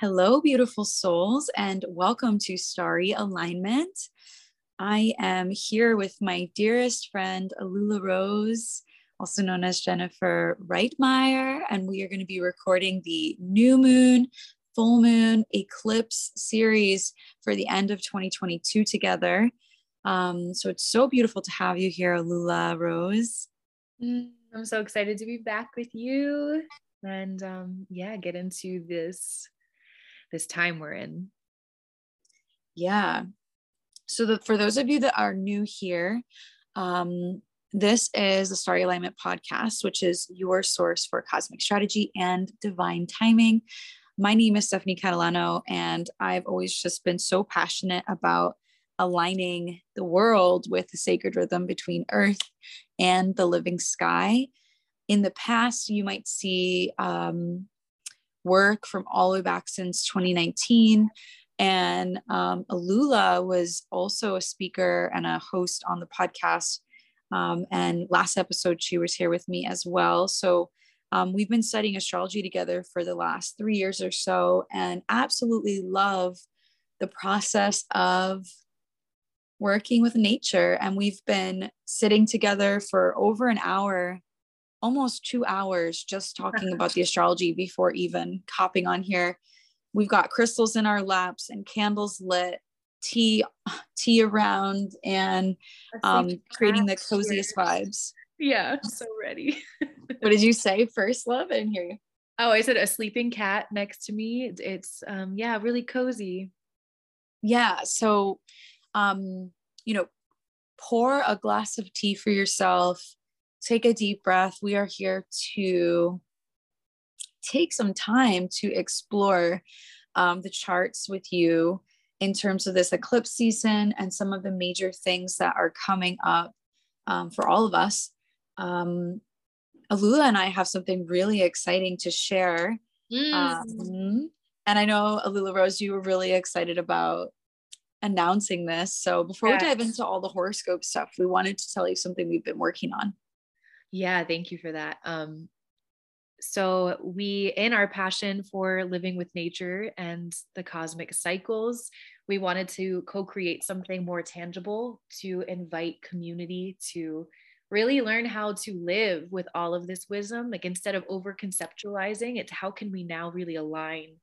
Hello, beautiful souls, and welcome to Starry Alignment. I am here with my dearest friend, Alula Rose, also known as Jennifer Reitmeyer, and we are going to be recording the new moon, full moon, eclipse series for the end of 2022 together. Um, so it's so beautiful to have you here, Alula Rose. Mm, I'm so excited to be back with you and um, yeah, get into this this time we're in. Yeah. So the, for those of you that are new here, um, this is the Starry Alignment podcast, which is your source for cosmic strategy and divine timing. My name is Stephanie Catalano, and I've always just been so passionate about aligning the world with the sacred rhythm between earth and the living sky. In the past, you might see um, work from all the way back since 2019. And um, Alula was also a speaker and a host on the podcast. Um, and last episode, she was here with me as well. So um, we've been studying astrology together for the last three years or so and absolutely love the process of working with nature. And we've been sitting together for over an hour almost two hours just talking about the astrology before even hopping on here. We've got crystals in our laps and candles lit, tea, tea around, and um, creating the coziest vibes. Yeah, so ready. what did you say first, love? I didn't hear you. Oh, I said a sleeping cat next to me. It's um, yeah, really cozy. Yeah. So, um, you know, pour a glass of tea for yourself take a deep breath. We are here to take some time to explore um, the charts with you in terms of this eclipse season and some of the major things that are coming up um, for all of us. Um, Alula and I have something really exciting to share. Mm. Um, and I know, Alula Rose, you were really excited about announcing this. So before yes. we dive into all the horoscope stuff, we wanted to tell you something we've been working on. Yeah, thank you for that. Um, so, we, in our passion for living with nature and the cosmic cycles, we wanted to co create something more tangible to invite community to really learn how to live with all of this wisdom. Like, instead of over conceptualizing, it's how can we now really align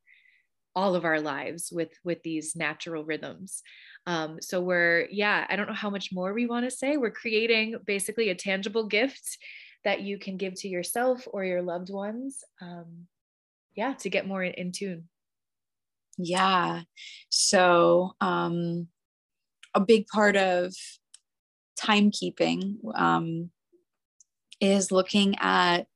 all of our lives with with these natural rhythms. Um, so we're yeah i don't know how much more we want to say. We're creating basically a tangible gift that you can give to yourself or your loved ones um, yeah to get more in, in tune. Yeah. So um, a big part of timekeeping um, is looking at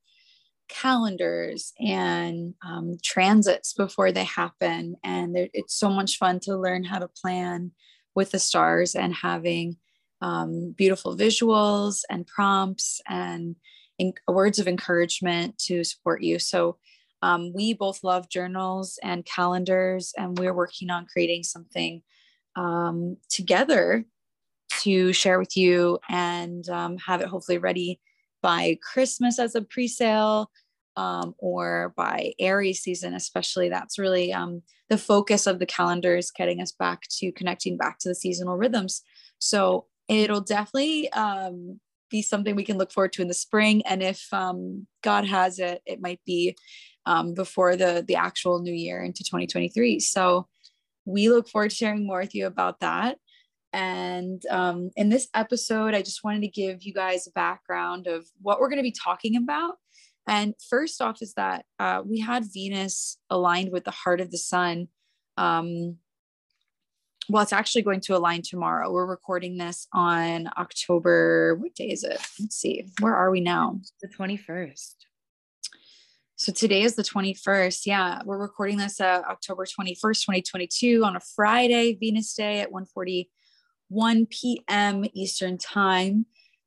calendars and um, transits before they happen. And it's so much fun to learn how to plan with the stars and having um, beautiful visuals and prompts and in- words of encouragement to support you. So um, we both love journals and calendars, and we're working on creating something um, together to share with you and um, have it hopefully ready by Christmas as a pre-sale um, or by Aries season, especially. That's really um, the focus of the calendar is getting us back to connecting back to the seasonal rhythms. So it'll definitely um, be something we can look forward to in the spring. And if um, God has it, it might be um, before the the actual new year into 2023. So we look forward to sharing more with you about that. And um, in this episode, I just wanted to give you guys a background of what we're going to be talking about. And first off, is that uh, we had Venus aligned with the heart of the sun. Um, well, it's actually going to align tomorrow. We're recording this on October. What day is it? Let's see. Where are we now? The 21st. So today is the 21st. Yeah, we're recording this uh, October 21st, 2022 on a Friday, Venus Day at 1:41 p.m. Eastern Time.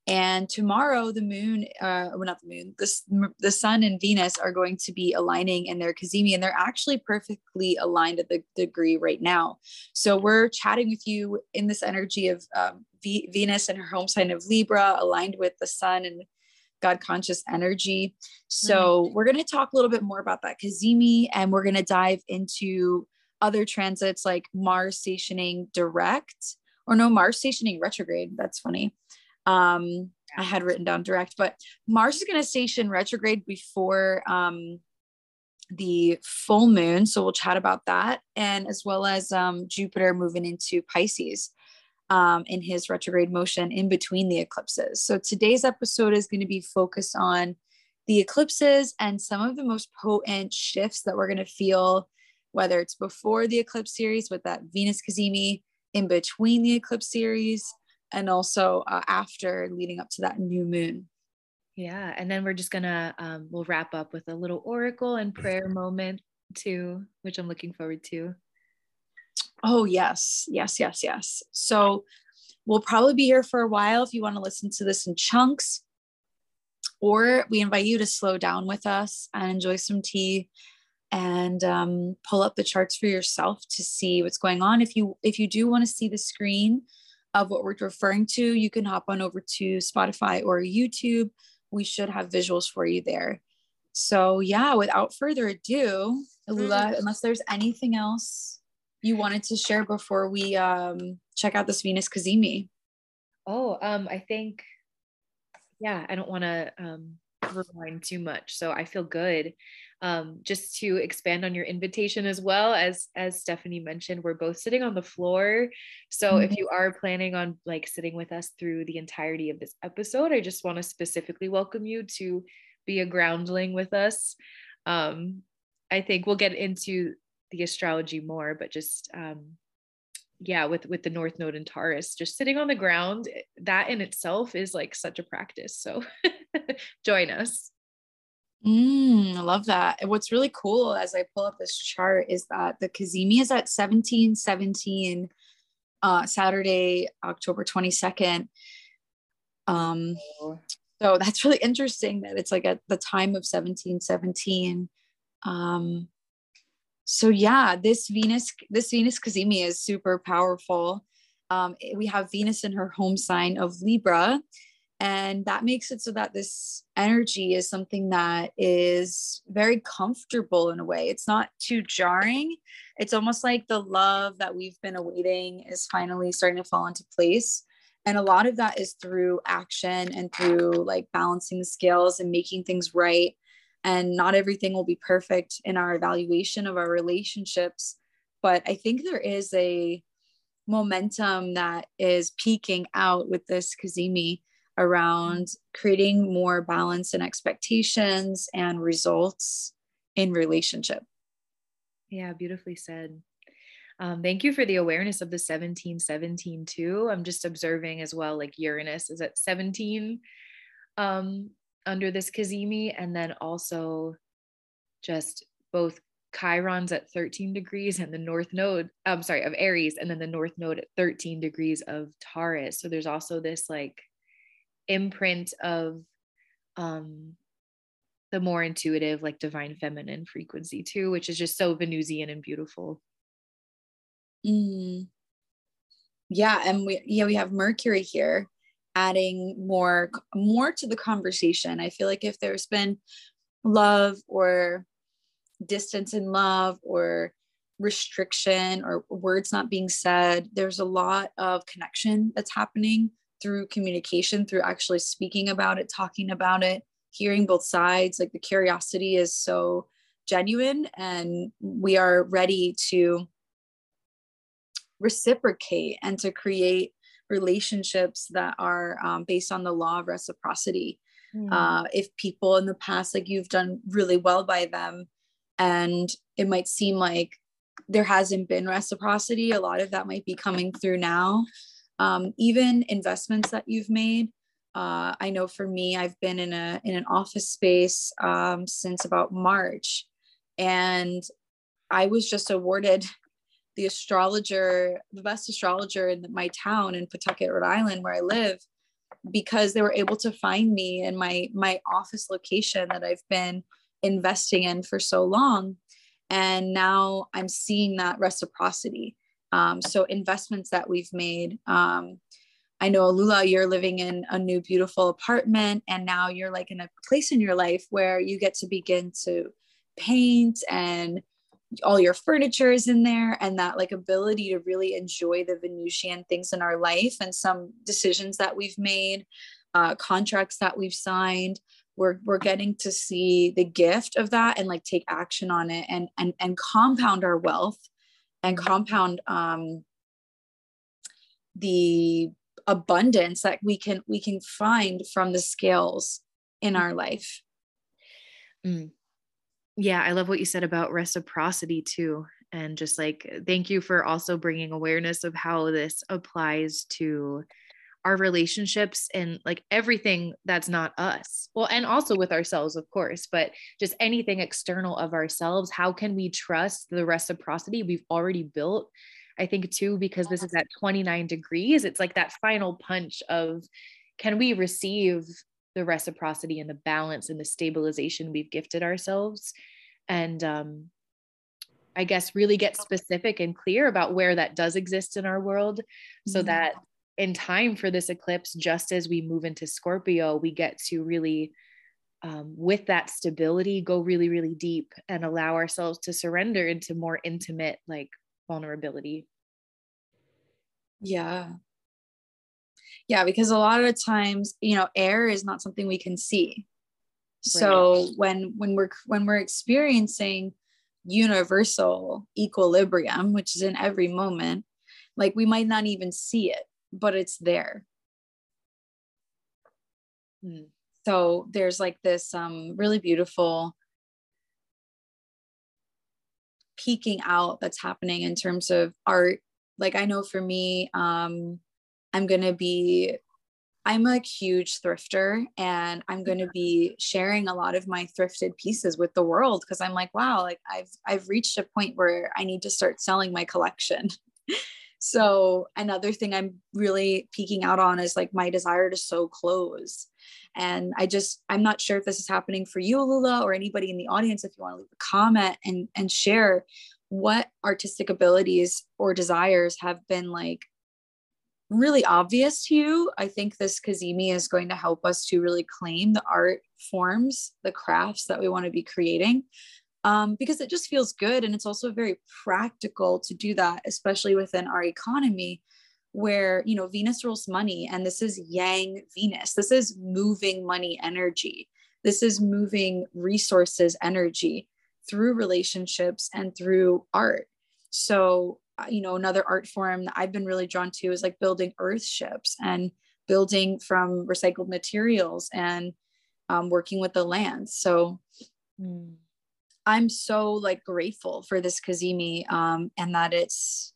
And tomorrow, the moon, uh, well, not the moon, the, the sun and Venus are going to be aligning in their cazimi, and they're actually perfectly aligned at the degree right now. So we're chatting with you in this energy of um, v- Venus and her home sign of Libra, aligned with the sun and God conscious energy. So mm-hmm. we're going to talk a little bit more about that Cazimi, and we're going to dive into other transits like Mars stationing direct or no Mars stationing retrograde. That's funny. Um, I had written down direct, but Mars is going to station retrograde before um, the full moon. So we'll chat about that, and as well as um, Jupiter moving into Pisces um, in his retrograde motion in between the eclipses. So today's episode is going to be focused on the eclipses and some of the most potent shifts that we're going to feel, whether it's before the eclipse series with that Venus Cazimi, in between the eclipse series, and also uh, after leading up to that new moon. Yeah, and then we're just gonna um, we'll wrap up with a little oracle and prayer moment too, which I'm looking forward to. Oh, yes, yes, yes, yes. So we'll probably be here for a while if you want to listen to this in chunks, or we invite you to slow down with us and enjoy some tea and um, pull up the charts for yourself to see what's going on. If you if you do want to see the screen of what we're referring to, you can hop on over to Spotify or YouTube. We should have visuals for you there. So yeah, without further ado, Lula, mm-hmm. unless there's anything else you wanted to share before we um, check out this Venus Cazimi? Oh, um, I think, yeah, I don't want to um, rewind too much, so I feel good. Um, just to expand on your invitation as well as as Stephanie mentioned, we're both sitting on the floor. So mm-hmm. if you are planning on like sitting with us through the entirety of this episode, I just want to specifically welcome you to be a groundling with us. Um, I think we'll get into the astrology more, but just um, yeah, with with the North Node and Taurus, just sitting on the ground, eh, that in itself is like such a practice. So join us. Mm, I love that. And what's really cool as I pull up this chart is that the Cazimi is at 1717 uh, Saturday, October 22nd. Um, oh. so that's really interesting that it's like at the time of 1717. Um, so yeah this venus this venus cazimi is super powerful um, we have venus in her home sign of libra and that makes it so that this energy is something that is very comfortable in a way. It's not too jarring. It's almost like the love that we've been awaiting is finally starting to fall into place. And a lot of that is through action and through like balancing the scales and making things right. And not everything will be perfect in our evaluation of our relationships. But i think there is a momentum that is peaking out with this cazimi around creating more balance and expectations and results in relationship. Yeah beautifully said. Um, thank you for the awareness of the 1717 too. I'm just observing as well like uranus is at 17 um, under this Cazimi, and then also just both Chirons at 13 degrees and the North Node, I'm sorry, of Aries, and then the North Node at 13 degrees of Taurus. So there's also this like imprint of um the more intuitive, like divine feminine frequency too, which is just so Venusian and beautiful. Mm. Yeah, and we yeah, we have Mercury here adding more more to the conversation i feel like if there's been love or distance in love or restriction or words not being said there's a lot of connection that's happening through communication through actually speaking about it talking about it hearing both sides like the curiosity is so genuine and we are ready to reciprocate and to create relationships that are um, based on the law of reciprocity. Mm. Uh, if people in the past, like you've done really well by them, and it might seem like there hasn't been reciprocity, a lot of that might be coming through now. Um, even investments that you've made. Uh, I know for me, I've been in a in an office space um, since about March, and I was just awarded the astrologer, the best astrologer in my town in Pawtucket, Rhode Island, where I live, because they were able to find me in my my office location that I've been investing in for so long, and now I'm seeing that reciprocity. Um, so investments that we've made, um, I know Lula, you're living in a new beautiful apartment, and now you're like in a place in your life where you get to begin to paint and all your furniture is in there and that like ability to really enjoy the Venusian things in our life and some decisions that we've made, uh, contracts that we've signed. We're, we're getting to see the gift of that and like take action on it and and and compound our wealth and compound um the abundance that we can we can find from the scales in our life mm yeah, I love what you said about reciprocity too. And just like, thank you for also bringing awareness of how this applies to our relationships and like everything that's not us. Well, and also with ourselves, of course, but just anything external of ourselves. How can we trust the reciprocity we've already built? I think too, because this is at 29 degrees, it's like that final punch of can we receive the reciprocity and the balance and the stabilization we've gifted ourselves and um, i guess really get specific and clear about where that does exist in our world so mm-hmm. that in time for this eclipse just as we move into scorpio we get to really um, with that stability go really really deep and allow ourselves to surrender into more intimate like vulnerability. Yeah. Yeah because a lot of times you know air is not something we can see. So right. when when we're when we're experiencing universal equilibrium which is in every moment like we might not even see it but it's there hmm. so there's like this um really beautiful peeking out that's happening in terms of art like i know for me um I'm going to be I'm a huge thrifter and I'm going to be sharing a lot of my thrifted pieces with the world because I'm like wow like I've I've reached a point where I need to start selling my collection. so another thing I'm really peeking out on is like my desire to sew clothes. And I just I'm not sure if this is happening for you Lula or anybody in the audience if you want to leave a comment and and share what artistic abilities or desires have been like really obvious to you, I think this Cazimi is going to help us to really claim the art forms, the crafts that we want to be creating. Um, because it just feels good. And it's also very practical to do that, especially within our economy where, you know, Venus rules money and this is Yang Venus. This is moving money energy. This is moving resources energy through relationships and through art. So uh, you know another art form that i've been really drawn to is like building earth ships and building from recycled materials and um, working with the land so mm. I'm so like grateful for this cazimi um, and that it's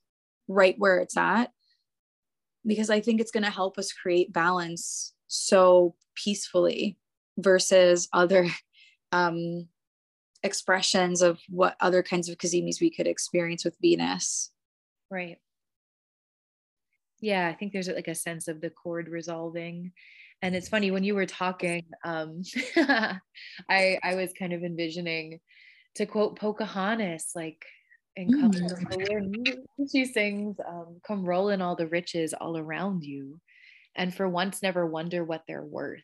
right where it's at because i think it's going to help us create balance so peacefully versus other um, expressions of what other kinds of cazimis we could experience with venus Right. Yeah, I think there's like a sense of the chord resolving. And it's funny when you were talking, um, I I was kind of envisioning to quote Pocahontas, like and come mm. she sings, um, come rolling all the riches all around you. And for once never wonder what they're worth.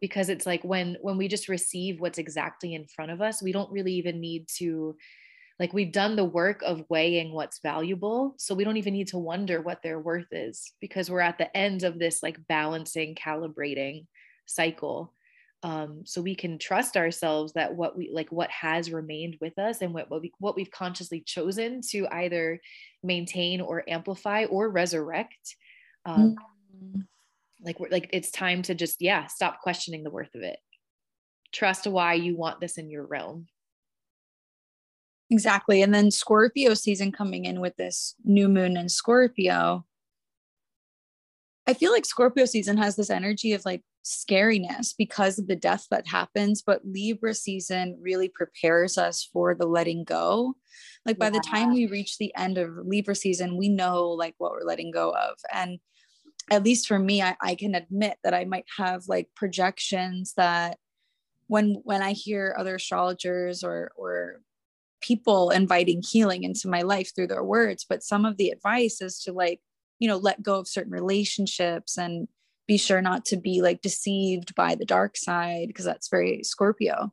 Because it's like when when we just receive what's exactly in front of us, we don't really even need to like we've done the work of weighing what's valuable so we don't even need to wonder what their worth is because we're at the end of this like balancing calibrating cycle um, so we can trust ourselves that what we like what has remained with us and what, what, we, what we've consciously chosen to either maintain or amplify or resurrect um, mm-hmm. like we're like it's time to just yeah stop questioning the worth of it trust why you want this in your realm Exactly. And then Scorpio season coming in with this new moon in Scorpio. I feel like Scorpio season has this energy of like scariness because of the death that happens, but Libra season really prepares us for the letting go. Like by yeah. the time we reach the end of Libra season, we know like what we're letting go of. And at least for me, I, I can admit that I might have like projections that when when I hear other astrologers or or people inviting healing into my life through their words but some of the advice is to like you know let go of certain relationships and be sure not to be like deceived by the dark side because that's very scorpio.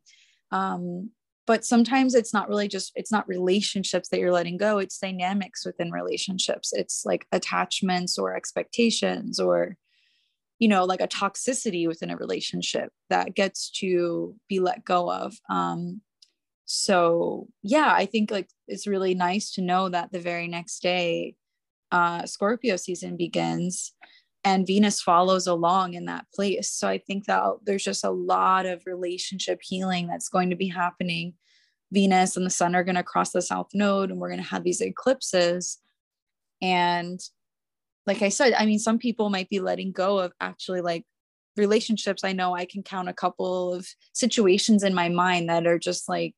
Um but sometimes it's not really just it's not relationships that you're letting go it's dynamics within relationships. It's like attachments or expectations or you know like a toxicity within a relationship that gets to be let go of. Um so yeah i think like it's really nice to know that the very next day uh scorpio season begins and venus follows along in that place. So i think that there's just a lot of relationship healing that's going to be happening. Venus and the sun are going to cross the south node and we're going to have these eclipses. And like i said i mean some people might be letting go of actually like relationships. I know i can count a couple of situations in my mind that are just like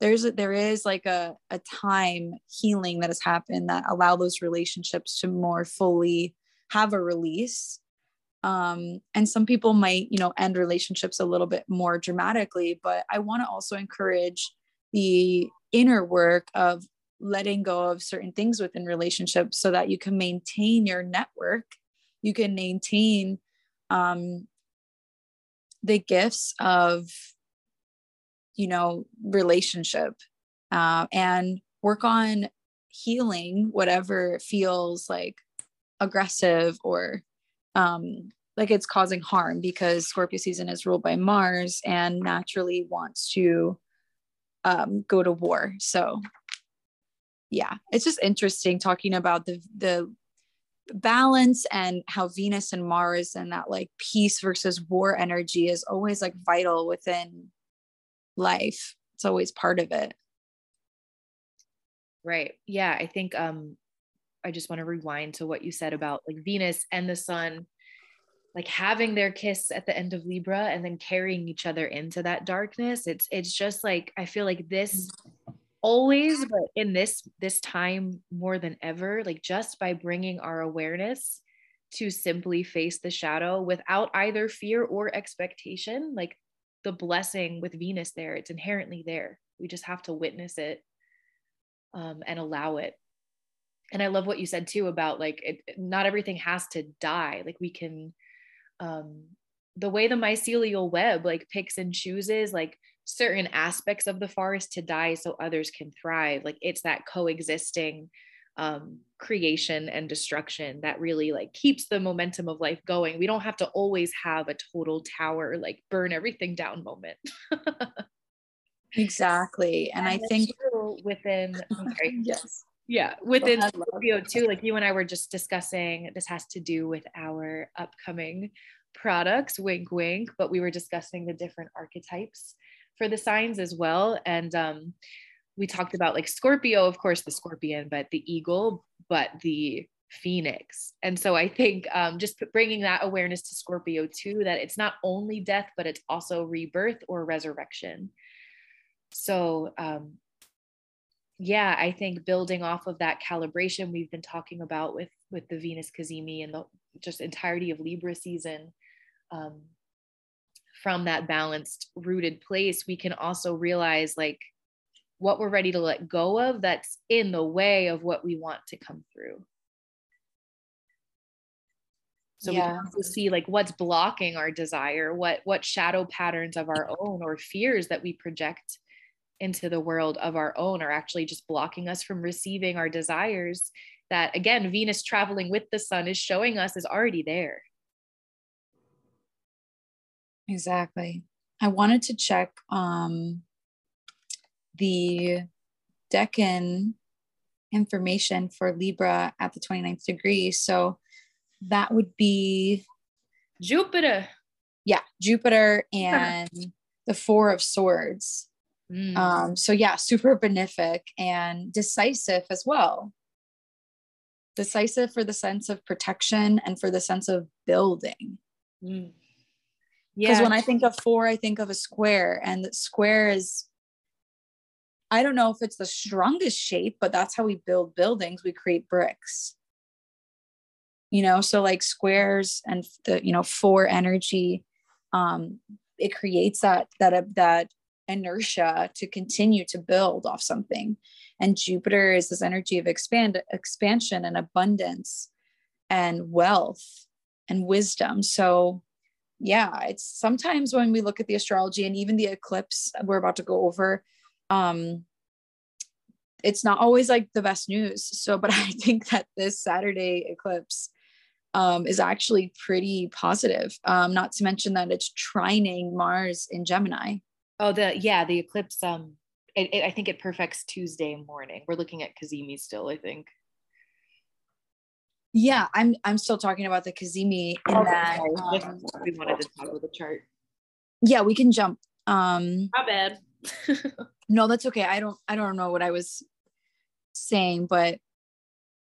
there's a, there is like a, a time healing that has happened that allow those relationships to more fully have a release um, and some people might you know end relationships a little bit more dramatically but i want to also encourage the inner work of letting go of certain things within relationships so that you can maintain your network. You can maintain um, the gifts of you know relationship uh, and work on healing whatever feels like aggressive or um, like it's causing harm because Scorpio season is ruled by Mars and naturally wants to um, go to war. So, yeah, it's just interesting talking about the the balance and how Venus and Mars and that like peace versus war energy is always like vital within life. It's always part of it. Right. Yeah, I think um I just want to rewind to what you said about like Venus and the sun like having their kiss at the end of Libra and then carrying each other into that darkness. It's it's just like I feel like this always but in this this time more than ever like just by bringing our awareness to simply face the shadow without either fear or expectation like the blessing with venus there it's inherently there we just have to witness it um, and allow it and i love what you said too about like it, not everything has to die like we can um, the way the mycelial web like picks and chooses like certain aspects of the forest to die so others can thrive like it's that coexisting um, creation and destruction that really like keeps the momentum of life going. We don't have to always have a total tower like burn everything down moment. Exactly and, and i think within yes yeah within Scorpio too like you and I were just discussing this has to do with our upcoming products wink wink but we were discussing the different archetypes for the signs as well and um we talked about like Scorpio of course the scorpion but the eagle but the phoenix and so i think um, just bringing that awareness to scorpio too that it's not only death but it's also rebirth or resurrection. So um, yeah, I think building off of that calibration we've been talking about with with the Venus cazimi and the just entirety of Libra season, um, from that balanced, rooted place, we can also realize like what we're ready to let go of that's in the way of what we want to come through. So yeah. we can also see like what's blocking our desire, what what shadow patterns of our own or fears that we project into the world of our own are actually just blocking us from receiving our desires that again venus traveling with the sun is showing us is already there. Exactly. I wanted to check um the decan information for libra at the 29th degree. So that would be jupiter. Yeah jupiter and the four of swords Mm. Um, so yeah, super benefic and decisive as well. Decisive for the sense of protection and for the sense of building. Mm. Yeah. Because when I think of four, I think of a square, and the square is I don't know if it's the strongest shape, but that's how we build buildings. We create bricks. You know, so like squares and the, you know, four energy, um, it creates that that that inertia to continue to build off something and jupiter is this energy of expand expansion and abundance and wealth and wisdom. So, yeah, it's sometimes when we look at the astrology and even the eclipse we're about to go over, um, it's not always like the best news. So, but I think that this Saturday eclipse um, is actually pretty positive. Um, not to mention that it's trining Mars in Gemini. Oh, the yeah, the eclipse. Um, it, it, I think it perfects Tuesday morning. We're looking at Cazimi still. I think. Yeah, I'm. I'm still talking about the Cazimi. In oh, that um, we wanted to talk about the chart. Yeah, we can jump. Um, Not bad. no, that's okay. I don't. I don't know what I was saying, but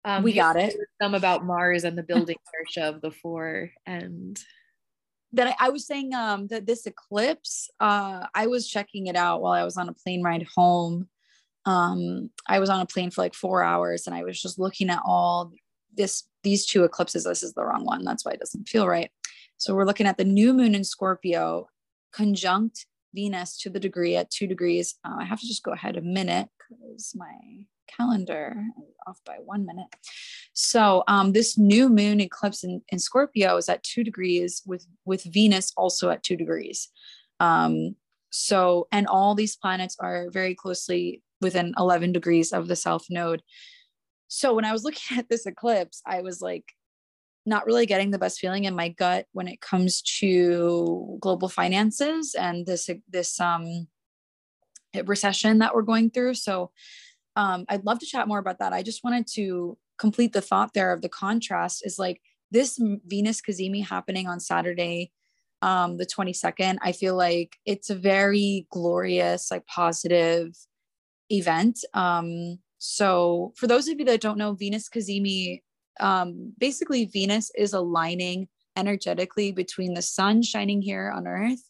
um, we got it. Some about Mars and the building inertia of the four and that I, I, was saying um that this eclipse uh I was checking it out while I was on a plane ride home. Um I was on a plane for like 4 hours and I was just looking at all this these two eclipses this is the wrong one that's why it doesn't feel right. So we're looking at the new moon in Scorpio conjunct Venus to the degree at 2 degrees. Uh, I have to just go ahead a minute cuz my calendar off by one minute. So um, this new moon eclipse in, in Scorpio is at two degrees with with Venus also at two degrees. Um, so and all these planets are very closely within 11 degrees of the south node. So when I was looking at this eclipse, I was like not really getting the best feeling in my gut when it comes to global finances and this this um recession that we're going through. So um, I'd love to chat more about that. I just wanted to complete the thought there of the contrast is like this Venus Cazimi happening on Saturday, um, the 22nd. I feel like it's a very glorious, like positive event. Um, so for those of you that don't know, Venus Cazimi, um, basically Venus is aligning energetically between the sun shining here on Earth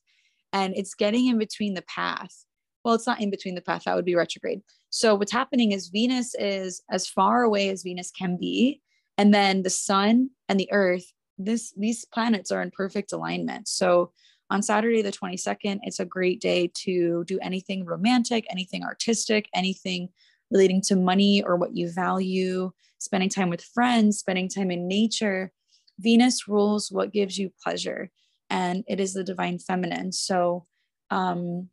and it's getting in between the path well, it's not in between the path, that would be retrograde. So what's happening is Venus is as far away as Venus can be. And then the sun and the earth, this these planets are in perfect alignment. So on Saturday, the 22nd, it's a great day to do anything romantic, anything artistic, anything relating to money or what you value, spending time with friends, spending time in nature. Venus rules what gives you pleasure, and it is the divine feminine. So, um,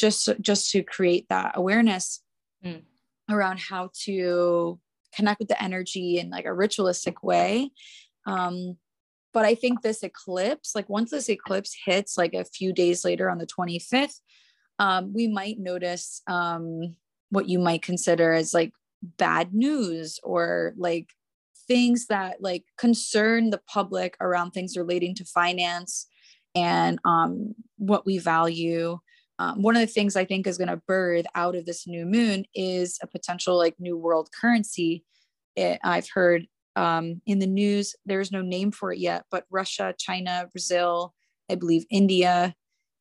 just just to create that awareness mm. around how to connect with the energy in like a ritualistic way um but i think this eclipse like once this eclipse hits like a few days later on the 25th um we might notice um what you might consider as like bad news or like things that like concern the public around things relating to finance and um, what we value um, one of the things I think is going to birth out of this new moon is a potential like new world currency. It, I've heard um, in the news, there's no name for it yet, but Russia, China, Brazil, I believe India,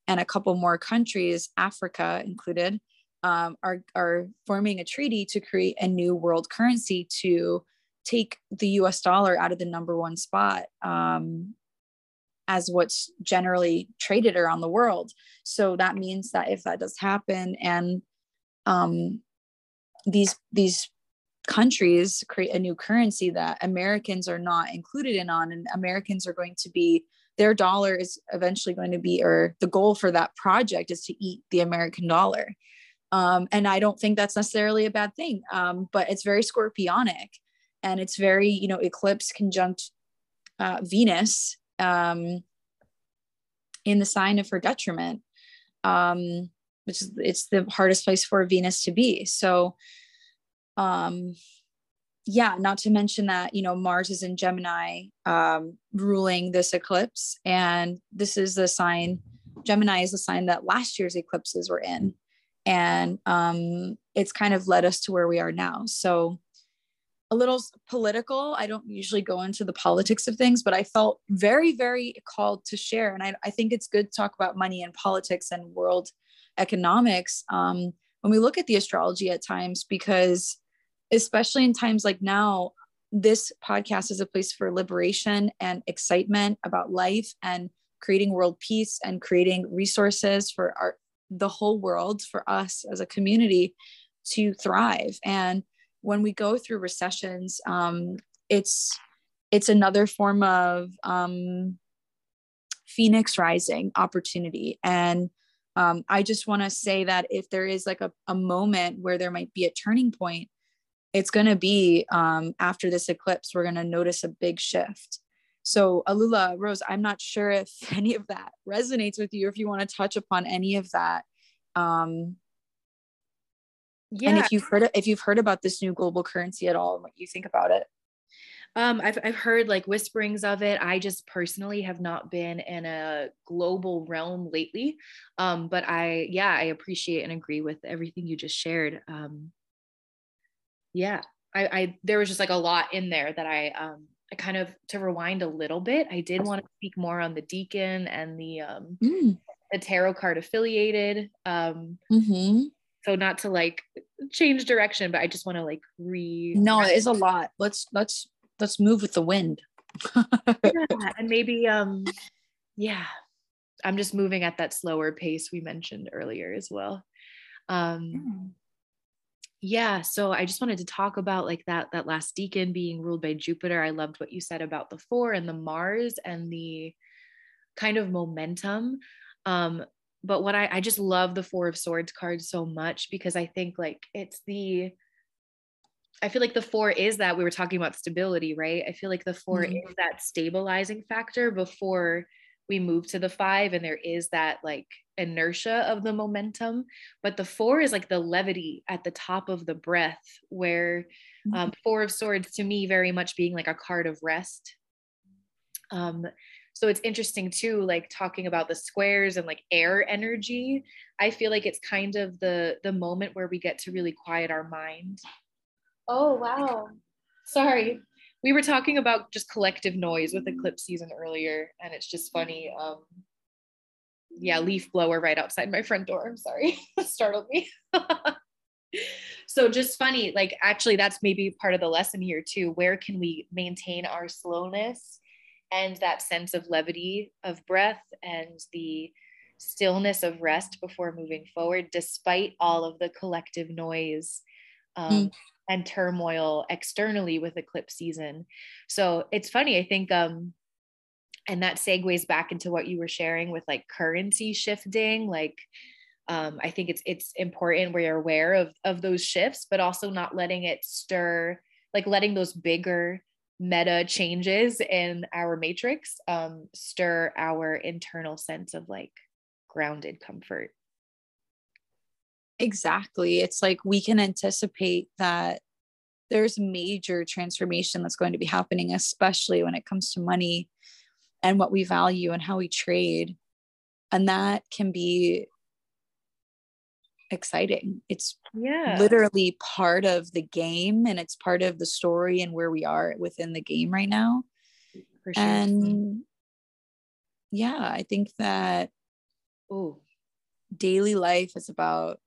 and a couple more countries, Africa included, um, are, are forming a treaty to create a new world currency to take the US dollar out of the number one spot um, as what's generally traded around the world. So that means that if that does happen and um, these these countries create a new currency that Americans are not included in on, and Americans are going to be their dollar is eventually going to be, or the goal for that project is to eat the American dollar. Um, and I don't think that's necessarily a bad thing, um, but it's very scorpionic and it's very, you know, eclipse conjunct uh, Venus um, in the sign of her detriment, um, which is it's the hardest place for Venus to be. So, um, yeah, not to mention that you know Mars is in Gemini, um, ruling this eclipse, and this is the sign. Gemini is the sign that last year's eclipses were in, and um, it's kind of led us to where we are now. So a little political. I don't usually go into the politics of things, but I felt very, very called to share. And I, I think it's good to talk about money and politics and world economics um, when we look at the astrology at times, because especially in times like now, this podcast is a place for liberation and excitement about life and creating world peace and creating resources for our the whole world for us as a community to thrive and when we go through recessions, um, it's it's another form of um, phoenix rising opportunity. And um, i just want to say that if there is like a, a moment where there might be a turning point it's going to be um, after this eclipse we're going to notice a big shift. So alula rose i'm not sure if any of that resonates with you if you want to touch upon any of that um, yeah. and if you've heard if you've heard about this new global currency at all and what you think about it um, I've, I've heard like whisperings of it. I just personally have not been in a global realm lately. Um, but I, yeah, I appreciate and agree with everything you just shared. Um, yeah, I, I, there was just like a lot in there that I, um, I kind of to rewind a little bit. I did want to speak more on the decan and the, um, mm. the tarot card affiliated. Um, mm-hmm so not to like change direction but i just want to like re no it is a lot let's let's let's move with the wind. yeah, and maybe um yeah, I'm just moving at that slower pace we mentioned earlier as well. Um yeah, so I just wanted to talk about like that that last decan being ruled by Jupiter. I loved what you said about the 4 and the Mars and the kind of momentum. Um but what I I just love the 4 of swords card so much because I think like it's the I feel like the four is that we were talking about stability, right? I feel like the 4 mm-hmm. is that stabilizing factor before we move to the five, and there is that like inertia of the momentum. But the four is like the levity at the top of the breath, where mm-hmm. um, Four of Swords to me very much being like a card of rest. Um, so it's interesting too, like talking about the squares and like air energy. I feel like it's kind of the the moment where we get to really quiet our mind Oh, wow. Sorry. We were talking about just collective noise with eclipse season earlier, and it's just funny. Um, yeah, leaf blower right outside my front door. I'm sorry, startled me. so just funny, like actually, that's maybe part of the lesson here too. Where can we maintain our slowness and that sense of levity of breath and the stillness of rest before moving forward, despite all of the collective noise um, mm and turmoil externally with eclipse season. So it's funny, I think um and that segues back into what you were sharing with like currency shifting like um, I think it's it's important we're aware of of those shifts, but also not letting it stir, like letting those bigger meta changes in our matrix um, stir our internal sense of like grounded comfort. Exactly. It's like we can anticipate that there's major transformation that's going to be happening, especially when it comes to money and what we value and how we trade. And that can be exciting. It's yeah. literally part of the game and it's part of the story and where we are within the game right now. Sure. And yeah, I think that oh, daily life is about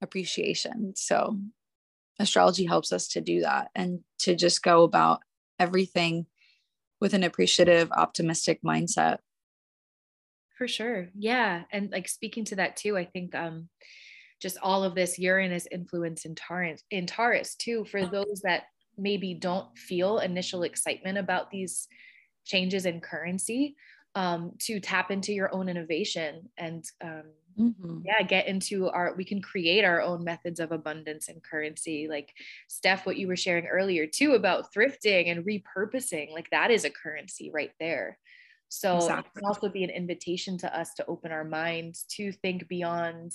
appreciation. So astrology helps us to do that and to just go about everything with an appreciative, optimistic mindset. For sure. Yeah. And like speaking to that too, I think um just all of this Uranus influence in Taurus in Taurus too, for those that maybe don't feel initial excitement about these changes in currency, um, to tap into your own innovation and um, mm-hmm. yeah get into our we can create our own methods of abundance and currency like steph what you were sharing earlier too about thrifting and repurposing like that is a currency right there so exactly. it can also be an invitation to us to open our minds to think beyond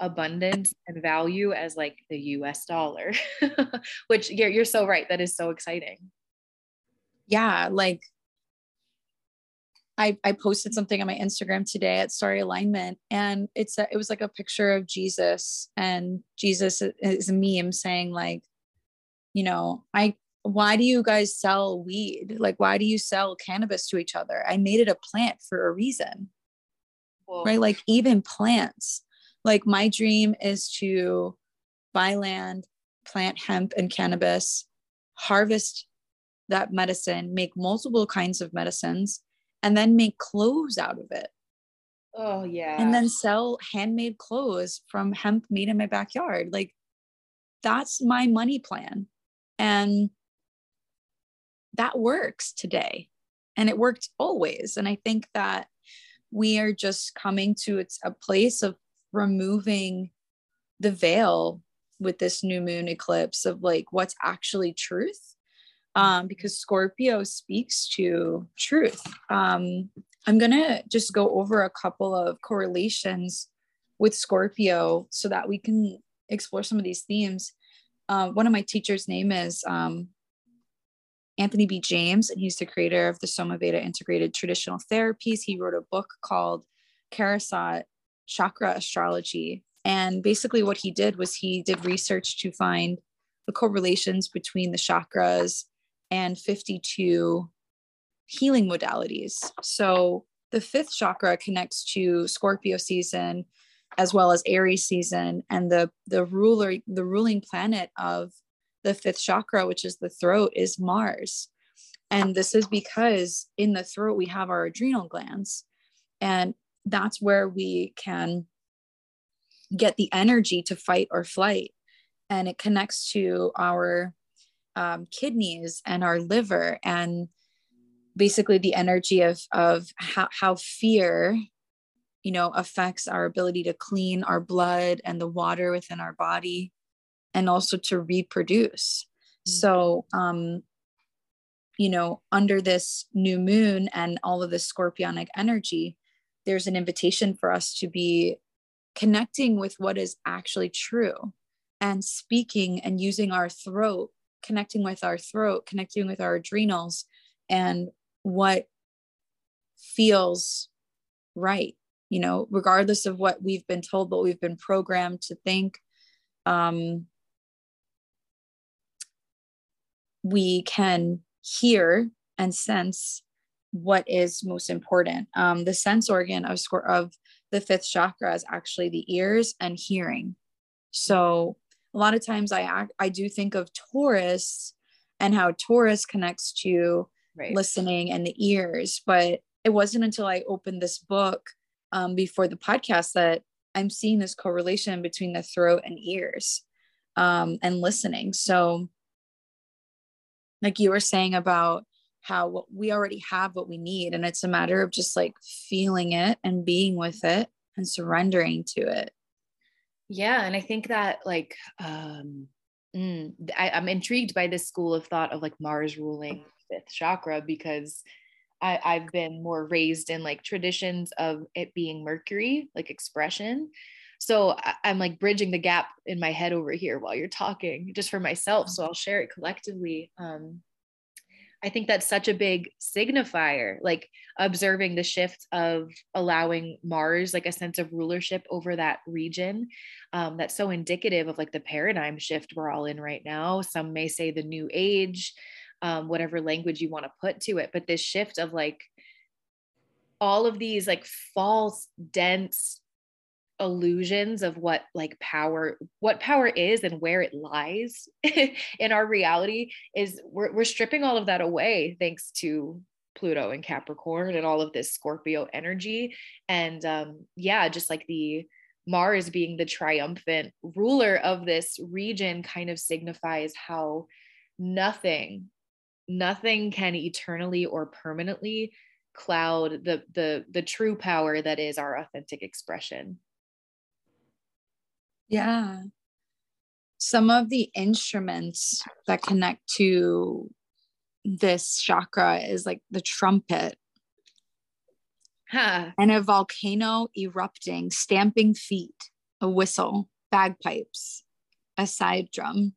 abundance and value as like the US dollar, which you're, you're so right. That is so exciting. Yeah. Like I, I posted something on my Instagram today at Starry Alignment, and it's a, it was like a picture of Jesus, and Jesus is a meme saying like, you know, I why do you guys sell weed? Like, why do you sell cannabis to each other? I made it a plant for a reason, Whoa. right? Like even plants. Like my dream is to buy land, plant hemp and cannabis, harvest that medicine, make multiple kinds of medicines and then make clothes out of it. Oh, yeah. And then sell handmade clothes from hemp made in my backyard. Like, that's my money plan. And that works today. And it worked always. And i think that we are just coming to it's a place of removing the veil with this new moon eclipse of like what's actually truth um, because scorpio speaks to truth. Um, i'm gonna just go over a couple of correlations with scorpio so that we can explore some of these themes. Uh, one of my teachers name is um, Anthony B. James, and he's the creator of the Somaveda Integrated Traditional Therapies. He wrote a book called Karasat Chakra Astrology. And basically, what he did was he did research to find the correlations between the chakras and 52 healing modalities. So, the fifth chakra connects to Scorpio season as well as Aries season, and the the ruler, the ruling planet of the fifth chakra, which is the throat, is Mars. And this is because in the throat, we have our adrenal glands. And that's where we can get the energy to fight or flight. And it connects to our um, kidneys and our liver and basically the energy of, of how, how fear you know affects our ability to clean our blood and the water within our body and also to reproduce. Mm-hmm. So, um, you know, under this new moon and all of this scorpionic energy, there's an invitation for us to be connecting with what is actually true and speaking and using our throat, connecting with our throat, connecting with our adrenals and what feels right, you know, regardless of what we've been told, what we've been programmed to think. Um, we can hear and sense what is most important. Um, the sense organ of, of the fifth chakra is actually the ears and hearing. So a lot of times I act, I do think of Taurus and how Taurus connects to right. listening and the ears, but it wasn't until I opened this book um, before the podcast that I'm seeing this correlation between the throat and ears um, and listening. So like you were saying about how we already have what we need and it's a matter of just like feeling it and being with it and surrendering to it. Yeah and i think that like um mm, I, i'm intrigued by this school of thought of like mars ruling fifth chakra because I, i've been more raised in like traditions of it being mercury like expression so i'm like bridging the gap in my head over here while you're talking just for myself so i'll share it collectively um, i think that's such a big signifier like observing the shift of allowing mars like a sense of rulership over that region um, that's so indicative of like the paradigm shift we're all in right now. Some may say the new age um, whatever language you want to put to it but this shift of like all of these like false dense illusions of what like power what power is and where it lies in our reality is we're, we're stripping all of that away thanks to pluto and capricorn and all of this scorpio energy. And um yeah just like the mars being the triumphant ruler of this region kind of signifies how nothing nothing can eternally or permanently cloud the the the true power that is our authentic expression yeah. Some of the instruments that connect to this chakra is like the trumpet huh. and a volcano erupting, stamping feet, a whistle, bagpipes, a side drum.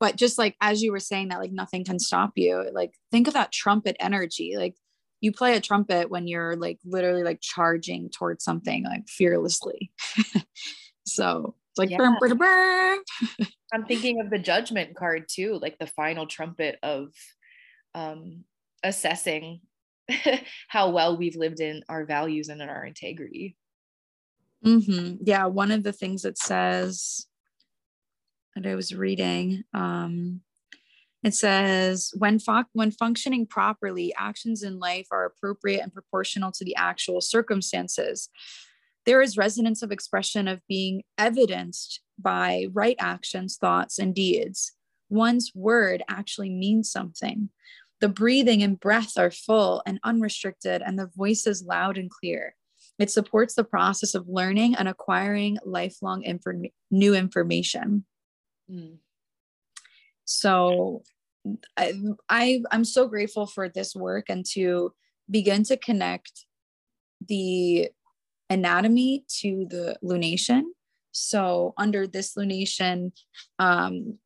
But just like as you were saying that, like nothing can stop you, like think of that trumpet energy. Like you play a trumpet when you're like literally like charging towards something like fearlessly. So it's like, yeah. I'm thinking of the judgment card too, like the final trumpet of um, assessing how well we've lived in our values and in our integrity. Mm-hmm. Yeah, one of the things that says that I was reading, um, it says when fo- when functioning properly, actions in life are appropriate and proportional to the actual circumstances there is resonance of expression of being evidenced by right actions, thoughts, and deeds. one's word actually means something. The breathing and breath are full and unrestricted, and the voice is loud and clear. It supports the process of learning and acquiring lifelong inform- new information. Mm. So I, I I'm so grateful for this work and to begin to connect the anatomy to the lunation. So under this lunation, um,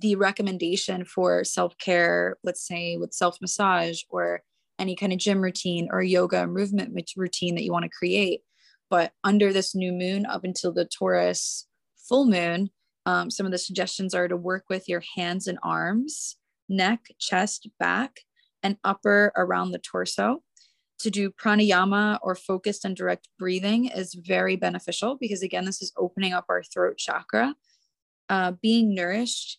the recommendation for self-care, let's say with self-massage or any kind of gym routine or yoga movement routine that you want to create. But under this new moon up until the Taurus full moon, um, some of the suggestions are to work with your hands and arms, neck, chest, back, and upper around the torso. To do pranayama or focused and direct breathing is very beneficial because, again, this is opening up our throat chakra. Uh, being nourished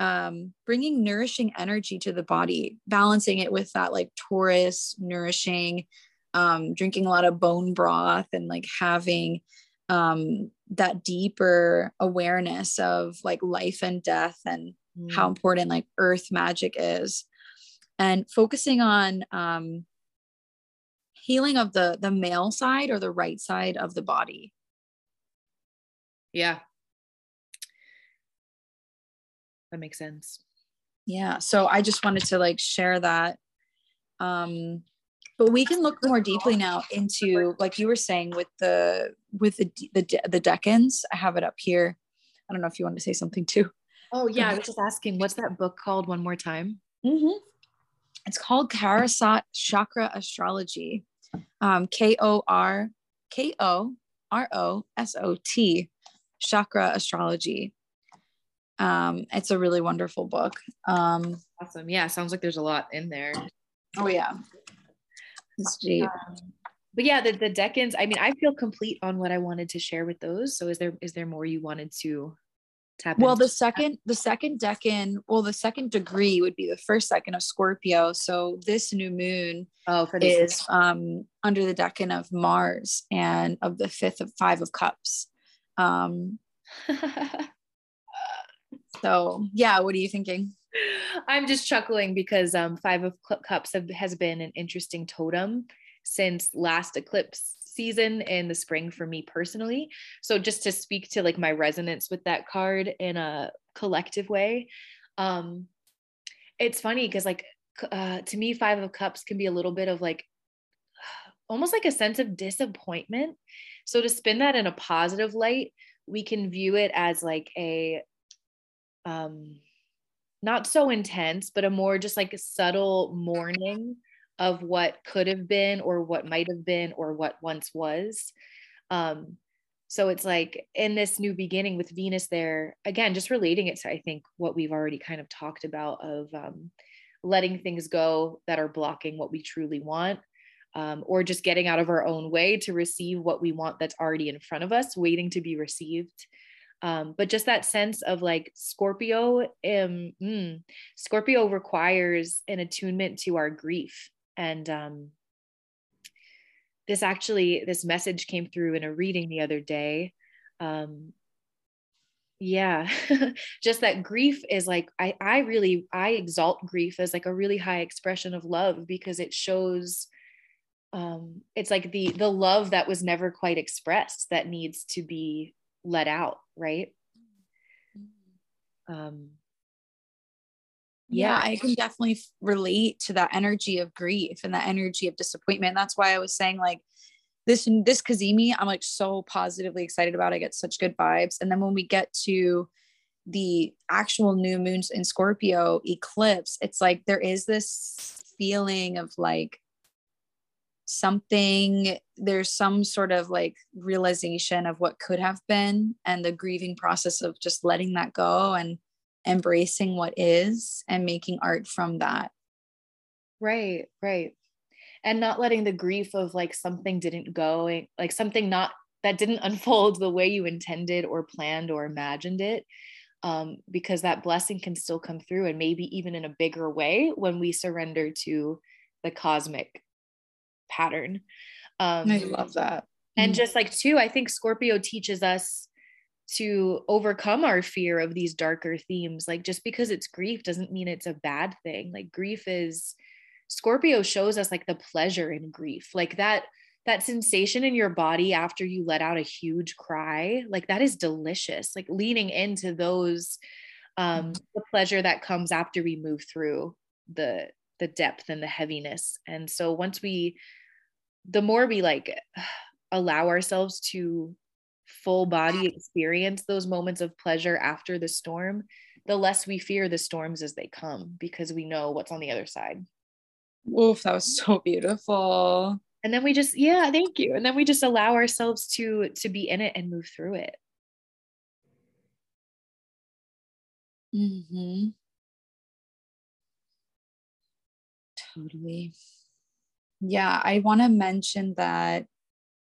um, bringing nourishing energy to the body, balancing it with that like Taurus nourishing, um, drinking a lot of bone broth and like having um, that deeper awareness of like life and death and mm. how important like earth magic is and focusing on um, healing of the the male side or the right side of the body? Yeah. That makes sense. Yeah so i just wanted to like share that. Um but we can look more deeply now into like you were saying with the with the the, the decans. I have it up here. I don't know if you want to say something too. Oh yeah i was just asking what's that book called one more time? Mm-hmm. it's called karasat chakra astrology um, k-o-r k-o-r-o-s-o-t chakra astrology. Um it's a really wonderful book. Um awesome. Yeah sounds like there's a lot in there. Oh yeah. It's deep. Um, but yeah the, the decans i mean i feel complete on what i wanted to share with those. So is there is there more you wanted to tap well the second the second decan well the second degree would be the first second of scorpio. So this new moon oh, for is um under the decan of mars and of the fifth of five of cups. Um So yeah, what are you thinking? I'm just chuckling because um, Five of Cups have, has been an interesting totem since last eclipse season in the spring for me personally. So just to speak to like my resonance with that card in a collective way, um, it's funny because like uh, to me, Five of Cups can be a little bit of like almost like a sense of disappointment. So to spin that in a positive light, we can view it as like a um not so intense but a more just like a subtle mourning of what could have been or what might have been or what once was um so it's like in this new beginning with venus there again just relating it to i think what we've already kind of talked about of um, letting things go that are blocking what we truly want um, or just getting out of our own way to receive what we want that's already in front of us waiting to be received um, but just that sense of like Scorpio, um, mm, Scorpio requires an attunement to our grief. And um, this actually, this message came through in a reading the other day. Um, yeah, just that grief is like, I, I really, I exalt grief as like a really high expression of love because it shows um, it's like the the love that was never quite expressed that needs to be let out right um yeah, yeah. I can definitely relate to that energy of grief and that energy of disappointment. That's why i was saying like this this cazimi i'm like so positively excited about. I get such good vibes. And then when we get to the actual new moons in scorpio eclipse it's like there is this feeling of like something there's some sort of like realization of what could have been and the grieving process of just letting that go. And embracing what is and making art from that right right and not letting the grief of like something didn't go like something not that didn't unfold the way you intended or planned or imagined it um, because that blessing can still come through and maybe even in a bigger way when we surrender to the cosmic pattern. Um, I love that. And mm-hmm. just like, too, I think Scorpio teaches us to overcome our fear of these darker themes. Like just because it's grief doesn't mean it's a bad thing. Like grief is Scorpio shows us like the pleasure in grief. Like that that sensation in your body after you let out a huge cry, like that is delicious. Like leaning into those um mm-hmm. the pleasure that comes after we move through the the depth and the heaviness. And so once we the more we like allow ourselves to full body experience those moments of pleasure after the storm, the less we fear the storms as they come because we know what's on the other side. Oof, that was so beautiful. And then we just, yeah, thank you. And then we just allow ourselves to to be in it and move through it. Mm-hmm. Totally. Yeah, I want to mention that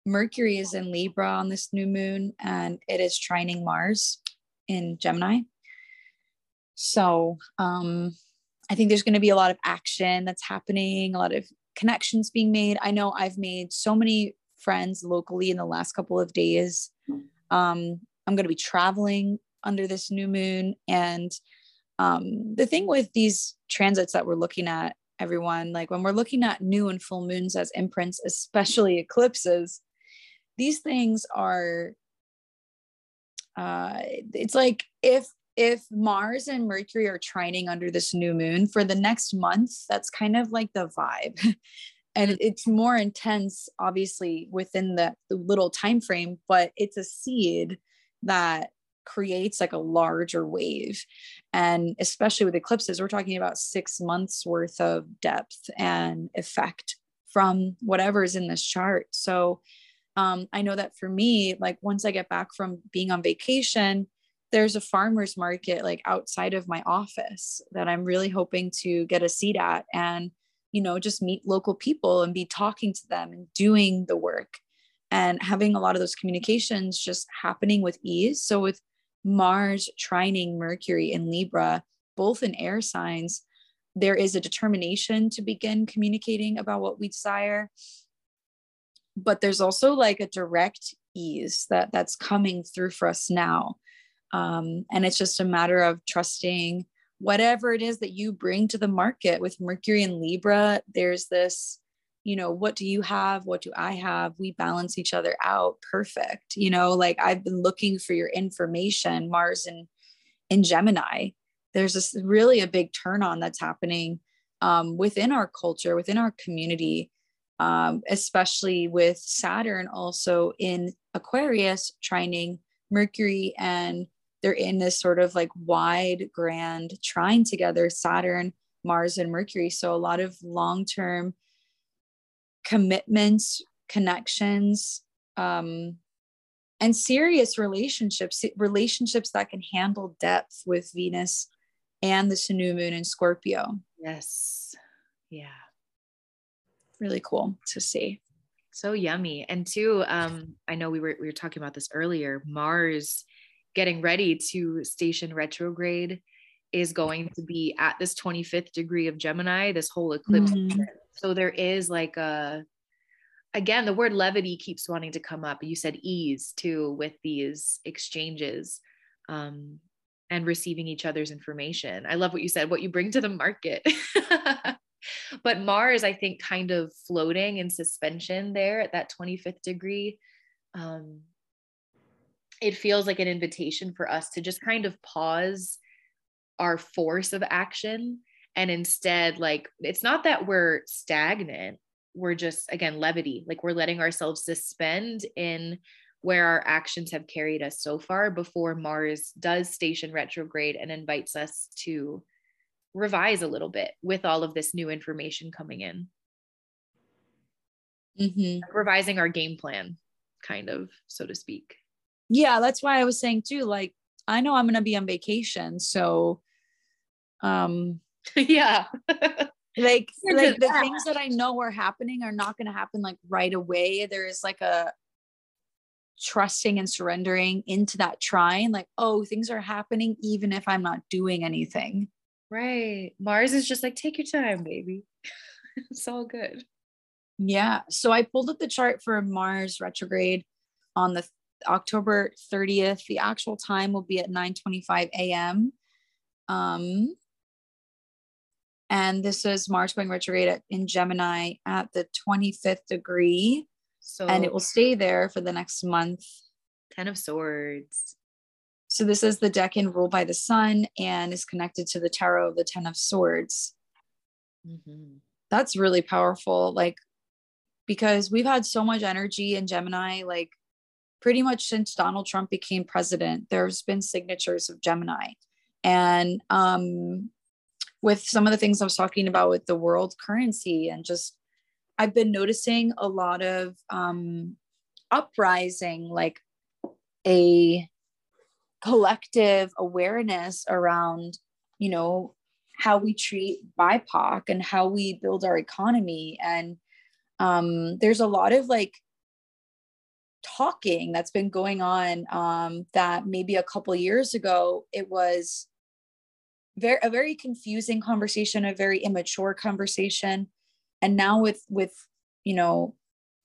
Mercury is in Libra on this new moon and it is trining Mars in Gemini. So um, I think there's going to be a lot of action that's happening, a lot of connections being made. I know I've made so many friends locally in the last couple of days. Um, I'm going to be traveling under this new moon. And um, the thing with these transits that we're looking at, everyone, like when we're looking at new and full moons as imprints, especially eclipses, these things are uh it's like if if mars and mercury are trining under this new moon for the next month that's kind of like the vibe. And it's more intense obviously within the, the little time frame but it's a seed that creates like a larger wave. And especially with eclipses we're talking about six months worth of depth and effect from whatever is in this chart. So um, I know that for me, like once I get back from being on vacation, there's a farmer's market like outside of my office that I'm really hoping to get a seat at and, you know, just meet local people and be talking to them and doing the work and having a lot of those communications just happening with ease. So with Mars trining Mercury in Libra, both in air signs, there is a determination to begin communicating about what we desire but there's also like a direct ease that that's coming through for us now. Um, and it's just a matter of trusting whatever it is that you bring to the market. With mercury and libra there's this you know what do you have? What do i have? We balance each other out. Perfect. You know like i've been looking for your information mars and in gemini. There's this really a big turn on that's happening um, within our culture within our community um, especially with Saturn also in Aquarius trining Mercury and they're in this sort of like wide grand trine together Saturn, Mars, and Mercury. So a lot of long term commitments, connections, um, and serious relationships, relationships that can handle depth with Venus and the new moon in Scorpio. Yes. Yeah really cool to see. So yummy. And two, um, I know we were we were talking about this earlier. Mars getting ready to station retrograde is going to be at this 25th degree of Gemini, this whole eclipse. Mm-hmm. So there is like a again, the word levity keeps wanting to come up. You said ease too with these exchanges. Um, and receiving each other's information. I love what you said, what you bring to the market. but Mars, I think, kind of floating in suspension there at that 25th degree. Um, it feels like an invitation for us to just kind of pause our force of action and instead, like, it's not that we're stagnant, we're just, again, levity, like, we're letting ourselves suspend in where our actions have carried us so far before Mars does station retrograde and invites us to revise a little bit with all of this new information coming in. Mm-hmm. Like revising our game plan, kind of, so to speak. Yeah, that's why I was saying too, like, I know I'm going to be on vacation. So, um, yeah. like, like the things that I know are happening are not going to happen like right away. There is like a, trusting and surrendering into that trying like oh things are happening even if i'm not doing anything Right. Mars is just like, take your time, baby. it's all good. Yeah. So I pulled up the chart for Mars retrograde on the October 30th. The actual time will be at 9:25 a.m. Um, and this is Mars going retrograde at, in Gemini at the 25th degree. So and it will stay there for the next month. Ten of Swords. So this is the decan ruled by the sun and is connected to the tarot of the Ten of Swords. Mm-hmm. That's really powerful. Like because we've had so much energy in Gemini, like pretty much since Donald Trump became president, there's been signatures of Gemini. And um, with some of the things I was talking about with the world currency and just, I've been noticing a lot of um, uprising, like a collective awareness around, you know, how we treat BIPOC and how we build our economy. And um, there's a lot of like talking that's been going on um, that maybe a couple years ago it was very a very confusing conversation a very immature conversation and now with with you know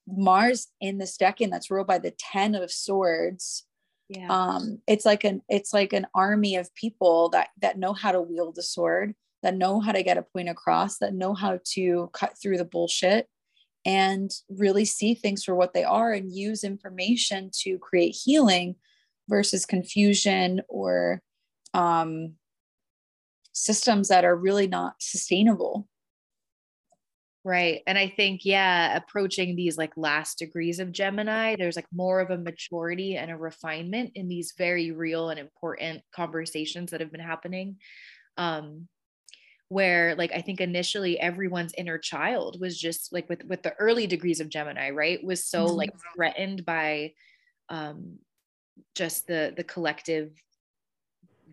mars in this decan that's ruled by the 10 of swords yeah. um it's like an it's like an army of people that that know how to wield a sword that know how to get a point across that know how to cut through the bullshit and really see things for what they are and use information to create healing versus confusion or um, systems that are really not sustainable. Right. And I think, yeah, approaching these like last degrees of Gemini, there's like more of a maturity and a refinement in these very real and important conversations that have been happening. Um, where like i think initially everyone's inner child was just like with with the early degrees of gemini right was so mm-hmm. like threatened by um just the the collective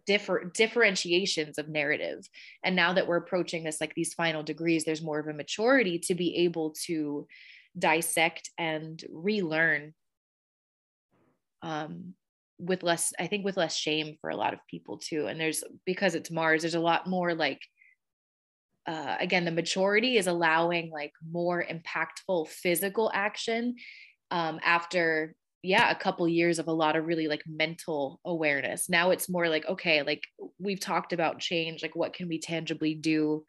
different differentiations of narrative. And now that we're approaching this like these final degrees there's more of a maturity to be able to dissect and relearn um with less i think with less shame for a lot of people too. And there's because it's mars there's a lot more like uh, again the maturity is allowing like more impactful physical action um, after yeah a couple years of a lot of really like mental awareness now it's more like okay like we've talked about change like what can we tangibly do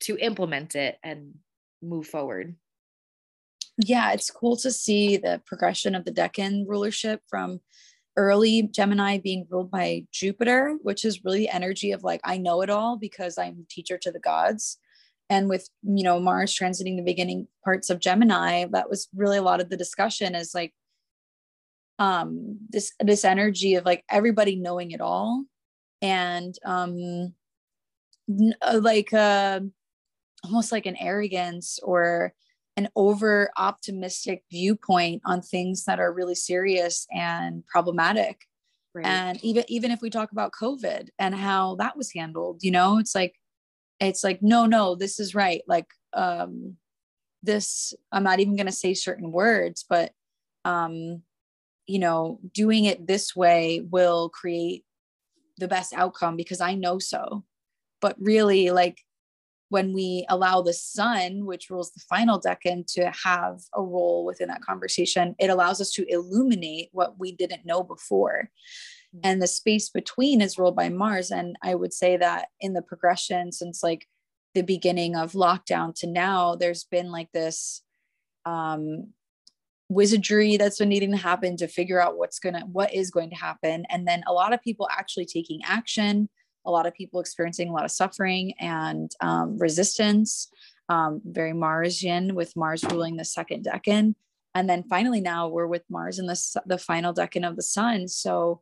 to implement it and move forward yeah it's cool to see the progression of the decan rulership from early Gemini being ruled by Jupiter, which is really the energy of like, I know it all because I'm teacher to the gods. And with, you know, Mars transiting the beginning parts of Gemini, that was really a lot of the discussion is like, um, this, this energy of like everybody knowing it all. And, um, uh, like, uh, almost like an arrogance or an over optimistic viewpoint on things that are really serious and problematic right. and even even if we talk about covid and how that was handled you know it's like it's like no no this is right like um this i'm not even going to say certain words but um you know doing it this way will create the best outcome because i know so but really like when we allow the sun, which rules the final decan, to have a role within that conversation, it allows us to illuminate what we didn't know before. Mm-hmm. And the space between is ruled by Mars. And I would say that in the progression since like the beginning of lockdown to now, there's been like this um, wizardry that's been needing to happen to figure out what's gonna what is going to happen and then a lot of people actually taking action a lot of people experiencing a lot of suffering and um, resistance, um, very Marsian with Mars ruling the second decan. And then finally, now we're with Mars in the, the final decan of the sun. So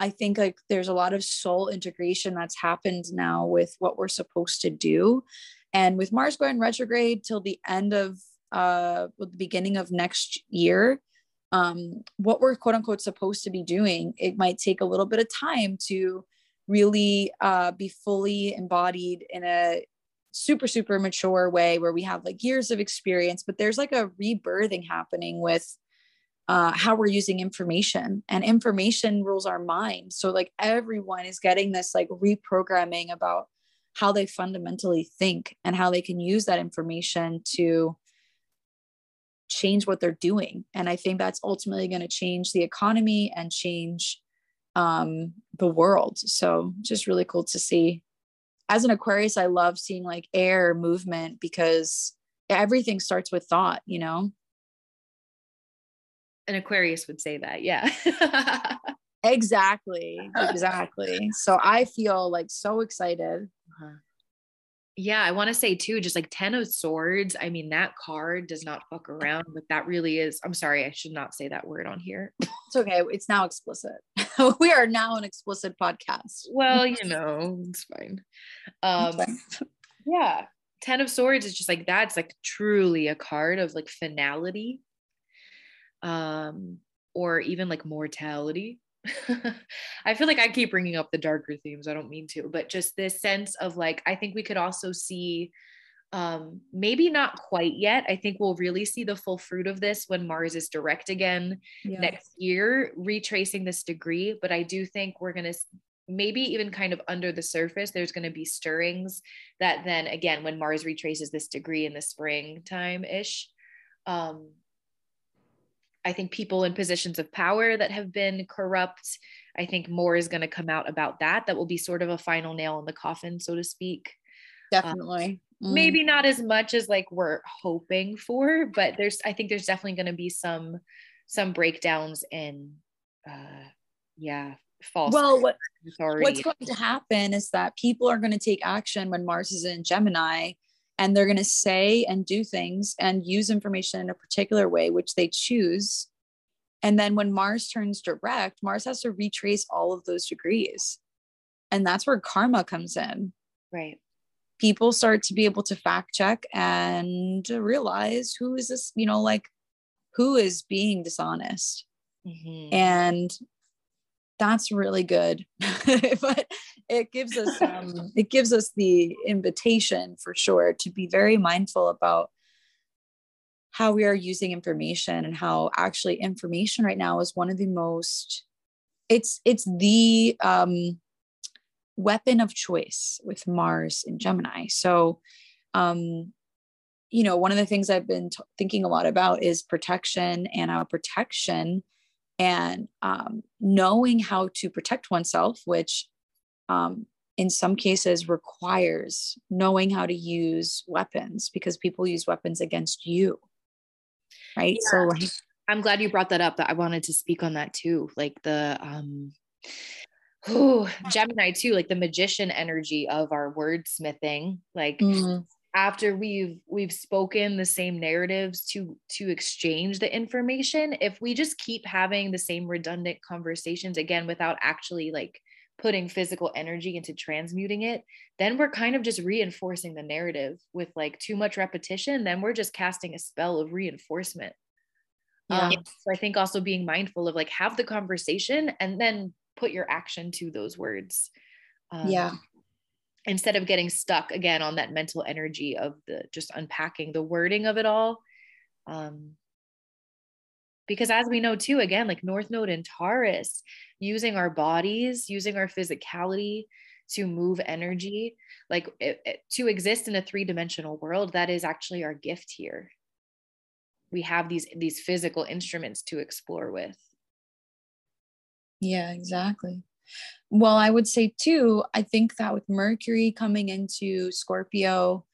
I think like there's a lot of soul integration that's happened now with what we're supposed to do. And with Mars going retrograde till the end of uh with the beginning of next year, um, what we're quote unquote supposed to be doing, it might take a little bit of time to really uh, be fully embodied in a super super mature way where we have like years of experience but there's like a rebirthing happening with uh, how we're using information. And information rules our mind. So like everyone is getting this like reprogramming about how they fundamentally think and how they can use that information to change what they're doing. And I think that's ultimately going to change the economy and change um, the world. So just really cool to see. As an Aquarius, I love seeing like air movement because everything starts with thought, you know? An Aquarius would say that. Yeah. exactly. Exactly. So I feel like so excited. Uh-huh yeah, I want to say too, just like 10 of swords. I mean, that card does not fuck around, but that really is. I'm sorry, I should not say that word on here. It's okay. It's now explicit. we are now an explicit podcast. Well, you know, it's fine. Um, yeah. 10 of swords is just like that's like truly a card of like finality. Um, or even like mortality I feel like I keep bringing up the darker themes. I don't mean to, but just this sense of like, I think we could also see, um, maybe not quite yet. I think we'll really see the full fruit of this when Mars is direct again yeah. next year, retracing this degree. But I do think we're going to maybe even kind of under the surface, there's going to be stirrings that then again, when Mars retraces this degree in the springtime ish, um, I think people in positions of power that have been corrupt. I think more is going to come out about that. That will be sort of a final nail in the coffin, so to speak. Definitely. Um, mm. Maybe not as much as like we're hoping for, but there's I think there's definitely going to be some some breakdowns in uh yeah, false. Well, what, what's going to happen is that people are going to take action when Mars is in Gemini and they're going to say and do things and use information in a particular way which they choose. And then when mars turns direct mars has to retrace all of those degrees. And that's where karma comes in. Right. People start to be able to fact check and realize who is this you know like who is being dishonest. Mm-hmm. and that's really good. But it gives us um, it gives us the invitation for sure to be very mindful about how we are using information and how actually information right now is one of the most it's it's the um, weapon of choice with mars in gemini. So um, you know one of the things i've been t- thinking a lot about is protection and our protection and um, knowing how to protect oneself which um, in some cases requires knowing how to use weapons because people use weapons against you right yeah. so like i'm glad you brought that up that i wanted to speak on that too like the um oh gemini too like the magician energy of our wordsmithing like mm-hmm. after we've we've spoken the same narratives to to exchange the information if we just keep having the same redundant conversations again without actually like putting physical energy into transmuting it, then we're kind of just reinforcing the narrative with like too much repetition. Then we're just casting a spell of reinforcement. Yeah. Um, so I think also being mindful of like have the conversation and then put your action to those words. Um, yeah. Instead of getting stuck again on that mental energy of the just unpacking the wording of it all. Um, because as we know too again like north node and taurus using our bodies using our physicality to move energy like it, it, to exist in a three-dimensional world that is actually our gift here. We have these these physical instruments to explore with. Yeah exactly. Well i would say too i think that with mercury coming into scorpio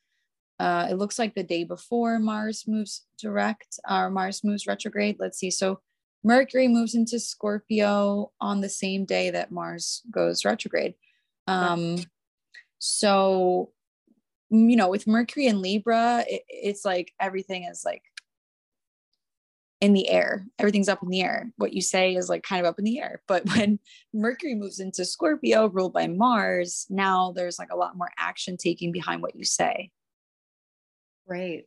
uh, it looks like the day before Mars moves direct or Mars moves retrograde. Let's see. So Mercury moves into Scorpio on the same day that Mars goes retrograde. Um, so, you know, with Mercury and Libra, it, it's like everything is like in the air. Everything's up in the air. What you say is like kind of up in the air. But when Mercury moves into Scorpio, ruled by Mars, now there's like a lot more action taking behind what you say. Right.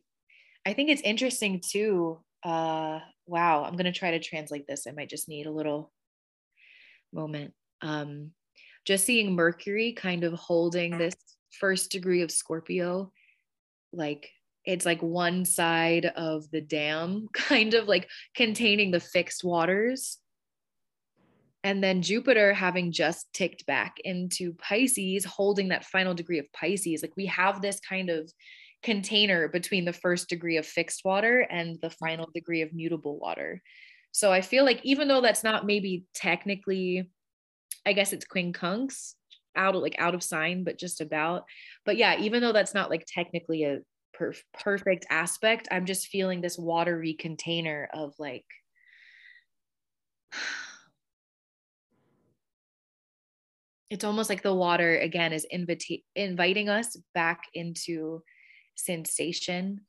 I think it's interesting too. Uh, wow, I'm going to try to translate this. I might just need a little moment. Um, just seeing Mercury kind of holding this first degree of Scorpio, like it's like one side of the dam, kind of like containing the fixed waters. And then Jupiter having just ticked back into Pisces, holding that final degree of Pisces. Like we have this kind of container between the first degree of fixed water and the final degree of mutable water. So I feel like even though that's not maybe technically, I guess it's quincunx out of like out of sign, but just about. But yeah, even though that's not like technically a perf- perfect aspect, I'm just feeling this watery container of like it's almost like the water again is invita- inviting us back into sensation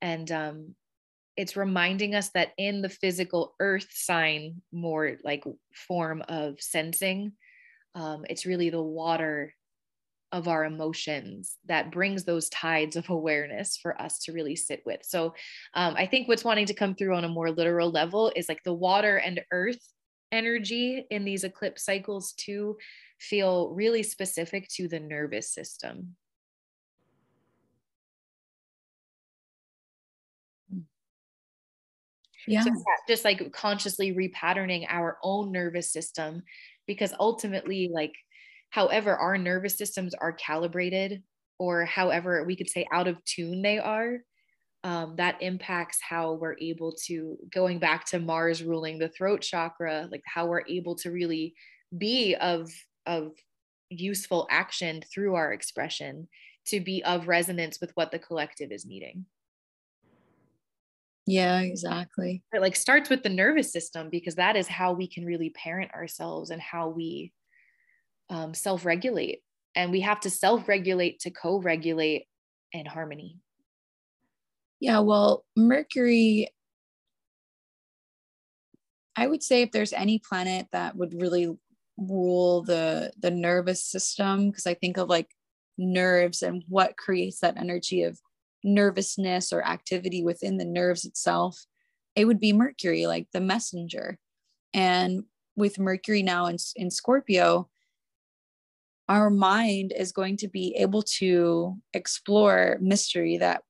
and um, it's reminding us that in the physical earth sign more like form of sensing um, it's really the water of our emotions that brings those tides of awareness for us to really sit with so um, i think what's wanting to come through on a more literal level is like the water and earth energy in these eclipse cycles too feel really specific to the nervous system. Yeah. So just like consciously repatterning our own nervous system because ultimately like however our nervous systems are calibrated or however we could say out of tune they are um, that impacts how we're able to going back to mars ruling the throat chakra like how we're able to really be of of useful action through our expression to be of resonance with what the collective is needing yeah exactly. It like starts with the nervous system because that is how we can really parent ourselves and how we um, self-regulate. And we have to self-regulate to co-regulate in harmony. Yeah well mercury i would say if there's any planet that would really rule the the nervous system because i think of like nerves and what creates that energy of nervousness or activity within the nerves itself it would be mercury like the messenger. And with mercury now in, in scorpio our mind is going to be able to explore mystery that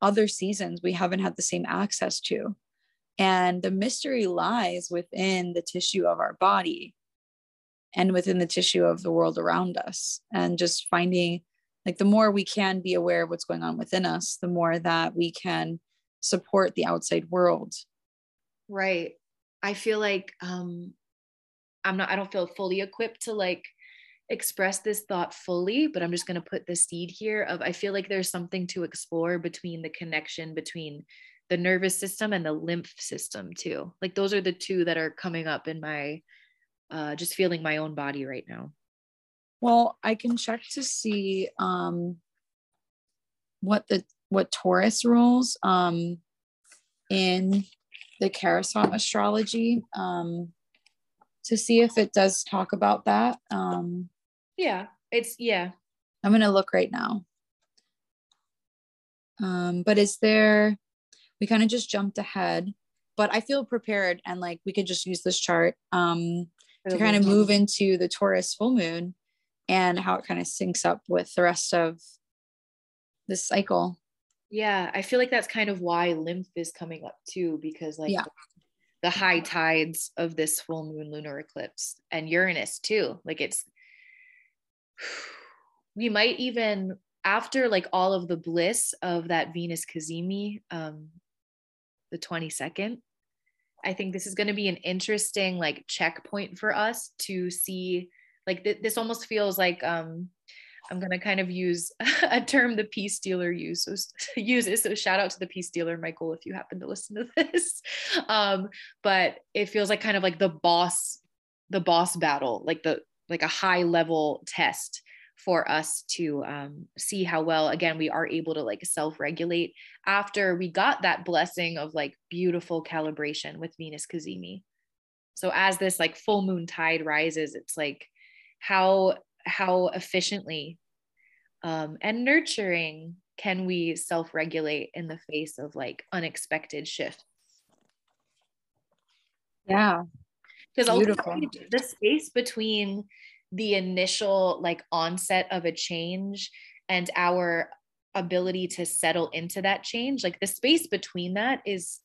other seasons we haven't had the same access to. And the mystery lies within the tissue of our body and within the tissue of the world around us. And just finding like the more we can be aware of what's going on within us the more that we can support the outside world. Right. I feel like um i'm not i don't feel fully equipped to like express this thought fully but i'm just going to put the seed here of i feel like there's something to explore between the connection between the nervous system and the lymph system too. Like those are the two that are coming up in my uh, just feeling my own body right now. Well, I can check to see um, what the what Taurus rules um, in the Kerassot astrology um, to see if it does talk about that. Um, yeah, it's yeah. I'm gonna look right now. Um, but is there? We kind of just jumped ahead, but I feel prepared and like we could just use this chart. Um, to kind of move into the Taurus full moon and how it kind of syncs up with the rest of this cycle. Yeah, I feel like that's kind of why lymph is coming up too, because like yeah. the high tides of this full moon lunar eclipse and Uranus too. Like it's, we might even, after like all of the bliss of that Venus Cazimi, um, the 22nd, I think this is going to be an interesting like checkpoint for us to see like th- this almost feels like um I'm going to kind of use a term the peace dealer uses uses. So shout out to the peace dealer Michael if you happen to listen to this. Um but it feels like kind of like the boss the boss battle like the like a high level test for us to um, see how well again we are able to like self-regulate after we got that blessing of like beautiful calibration with venus cazimi so as this like full moon tide rises it's like how how efficiently um, and nurturing can we self-regulate in the face of like unexpected shifts? Yeah. Because ultimately the space between the initial like onset of a change and our ability to settle into that change like the space between that is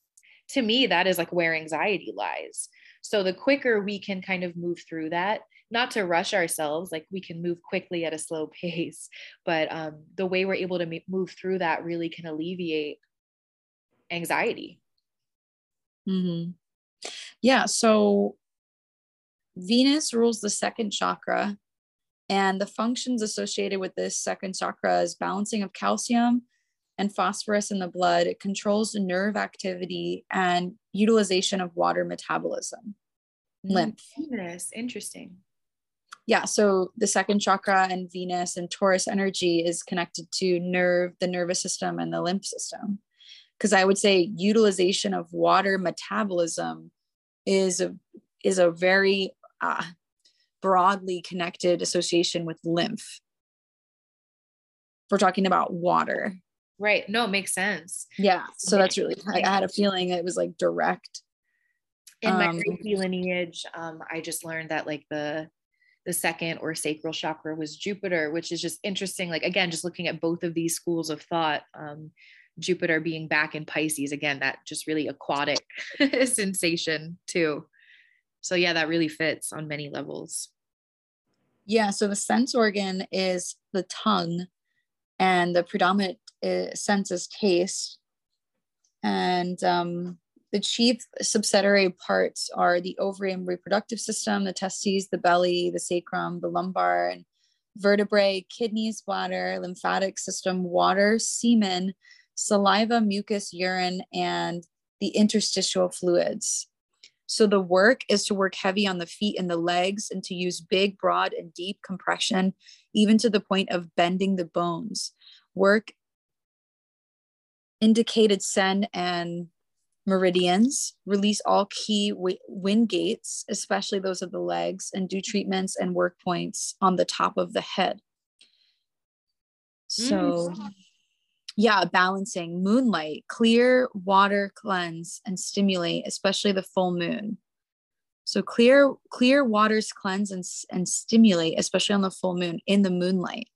to me that is like where anxiety lies. So the quicker we can kind of move through that not to rush ourselves like we can move quickly at a slow pace but um, the way we're able to move through that really can alleviate anxiety. Mm-hmm. yeah so venus rules the second chakra and the functions associated with this second chakra is balancing of calcium and phosphorus in the blood. It controls the nerve activity and utilization of water metabolism. Lymph. Venus, interesting yeah so the second chakra and venus and taurus energy is connected to nerve the nervous system and the lymph system. Because i would say utilization of water metabolism is a is a very uh, broadly connected association with lymph. We're talking about water. Right. No it makes sense. Yeah so that's really i had a feeling it was like direct in my um, lineage, um, I just learned that like the the second or sacral chakra was Jupiter, which is just interesting. Like again, just looking at both of these schools of thought, um, Jupiter being back in Pisces, again, that just really aquatic sensation too. So yeah, that really fits on many levels. Yeah. So the sense organ is the tongue, and the predominant uh, sense is taste. And um, the chief subsidiary parts are the ovary and reproductive system, the testes, the belly, the sacrum, the lumbar, and vertebrae, kidneys, bladder, lymphatic system, water, semen, saliva, mucus, urine, and the interstitial fluids. So the work is to work heavy on the feet and the legs and to use big, broad, and deep compression, even to the point of bending the bones. Work indicated sen and meridians, release all key wind gates, especially those of the legs, and do treatments and work points on the top of the head. So, mm. yeah, balancing moonlight, clear water cleanse and stimulate, especially the full moon. So clear clear waters cleanse and, and stimulate, especially on the full moon in the moonlight.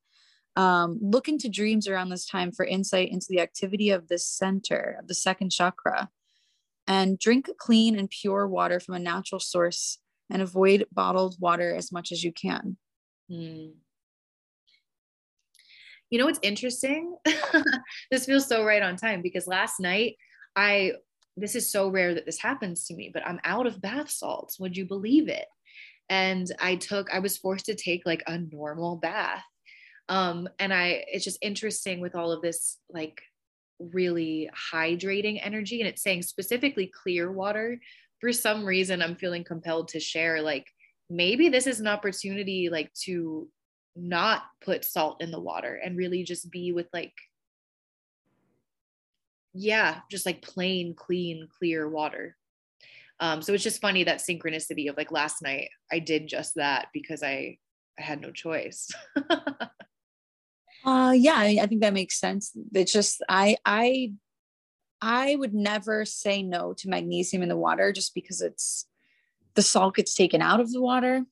Um, look into dreams around this time for insight into the activity of this center of the second chakra and drink clean and pure water from a natural source and avoid bottled water as much as you can. Mm. You know what's interesting? this feels so right on time because last night I this is so rare that this happens to me, but I'm out of bath salts. Would you believe it? And I took I was forced to take like a normal bath. Um and I it's just interesting with all of this like really hydrating energy and it's saying specifically clear water. For some reason i'm feeling compelled to share like maybe this is an opportunity like to not put salt in the water and really just be with like yeah just like plain clean clear water. Um so it's just funny that synchronicity of like last night i did just that because i i had no choice Uh, yeah, I, I think that makes sense. It's just I I I would never say no to magnesium in the water just because it's the salt gets taken out of the water.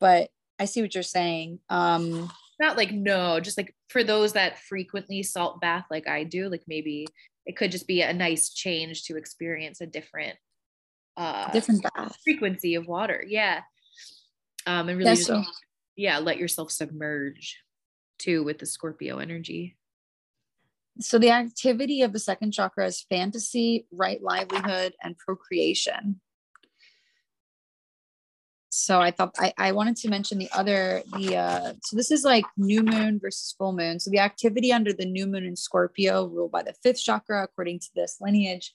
But I see what you're saying. Um, not like no, just like for those that frequently salt bath like I do, like maybe it could just be a nice change to experience a different uh different bath frequency of water. Yeah. Um and really just, yeah, let yourself submerge too with the Scorpio energy. So the activity of the second chakra is fantasy, right livelihood, and procreation. So I thought I, I wanted to mention the other the uh so this is like new moon versus full moon. So the activity under the new moon in Scorpio ruled by the fifth chakra according to this lineage.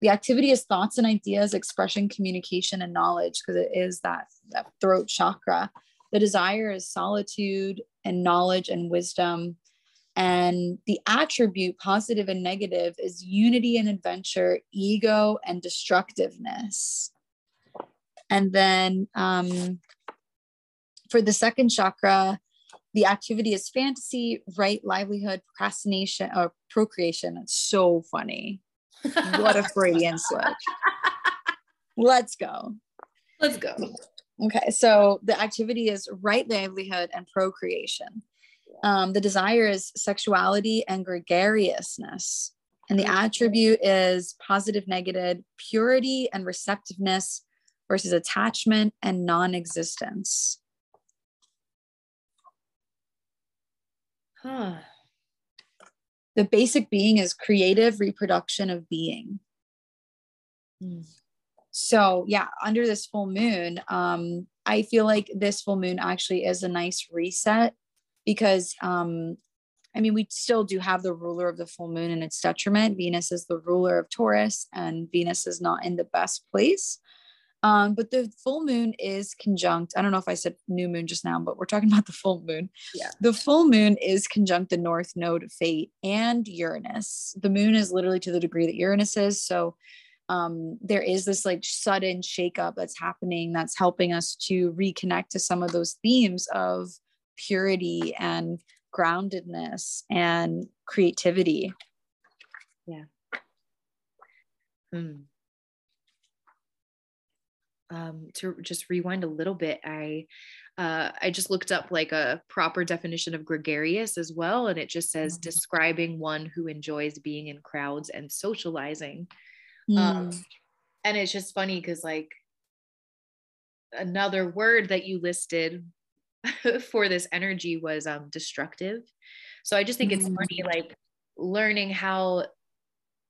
The activity is thoughts and ideas, expression, communication, and knowledge because it is that that throat chakra. The desire is solitude and knowledge and wisdom. And the attribute, positive and negative, is unity and adventure, ego and destructiveness. And then um, for the second chakra, the activity is fantasy, right livelihood, procrastination, or procreation. It's so funny. what a Freudian switch. Let's go. Let's go. Okay, so the activity is right livelihood and procreation. Um, the desire is sexuality and gregariousness. And the attribute is positive, negative, purity and receptiveness versus attachment and non existence. Huh. The basic being is creative reproduction of being. Hmm. So, yeah, under this full moon, um, I feel like this full moon actually is a nice reset because um, I mean, we still do have the ruler of the full moon and its detriment. Venus is the ruler of Taurus, and Venus is not in the best place. Um, but the full moon is conjunct. I don't know if I said new moon just now, but we're talking about the full moon. Yeah. The full moon is conjunct the north node fate and Uranus. The moon is literally to the degree that Uranus is. So um, there is this like sudden shakeup that's happening that's helping us to reconnect to some of those themes of purity and groundedness and creativity. Yeah. Hmm. Um, to just rewind a little bit, I uh, I just looked up like a proper definition of gregarious as well, and it just says mm-hmm. describing one who enjoys being in crowds and socializing. Mm. Um, and it's just funny because like another word that you listed for this energy was um, destructive. So I just think it's funny, mm. like learning how,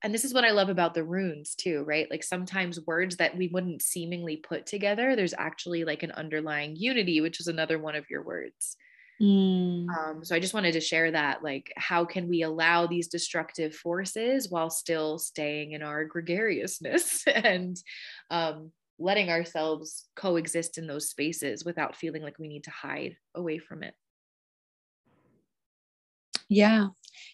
and this is what I love about the runes too, right? Like sometimes words that we wouldn't seemingly put together, there's actually like an underlying unity, which is another one of your words. Mm. Um, so I just wanted to share that, like, how can we allow these destructive forces while still staying in our gregariousness and um, letting ourselves coexist in those spaces without feeling like we need to hide away from it. Yeah.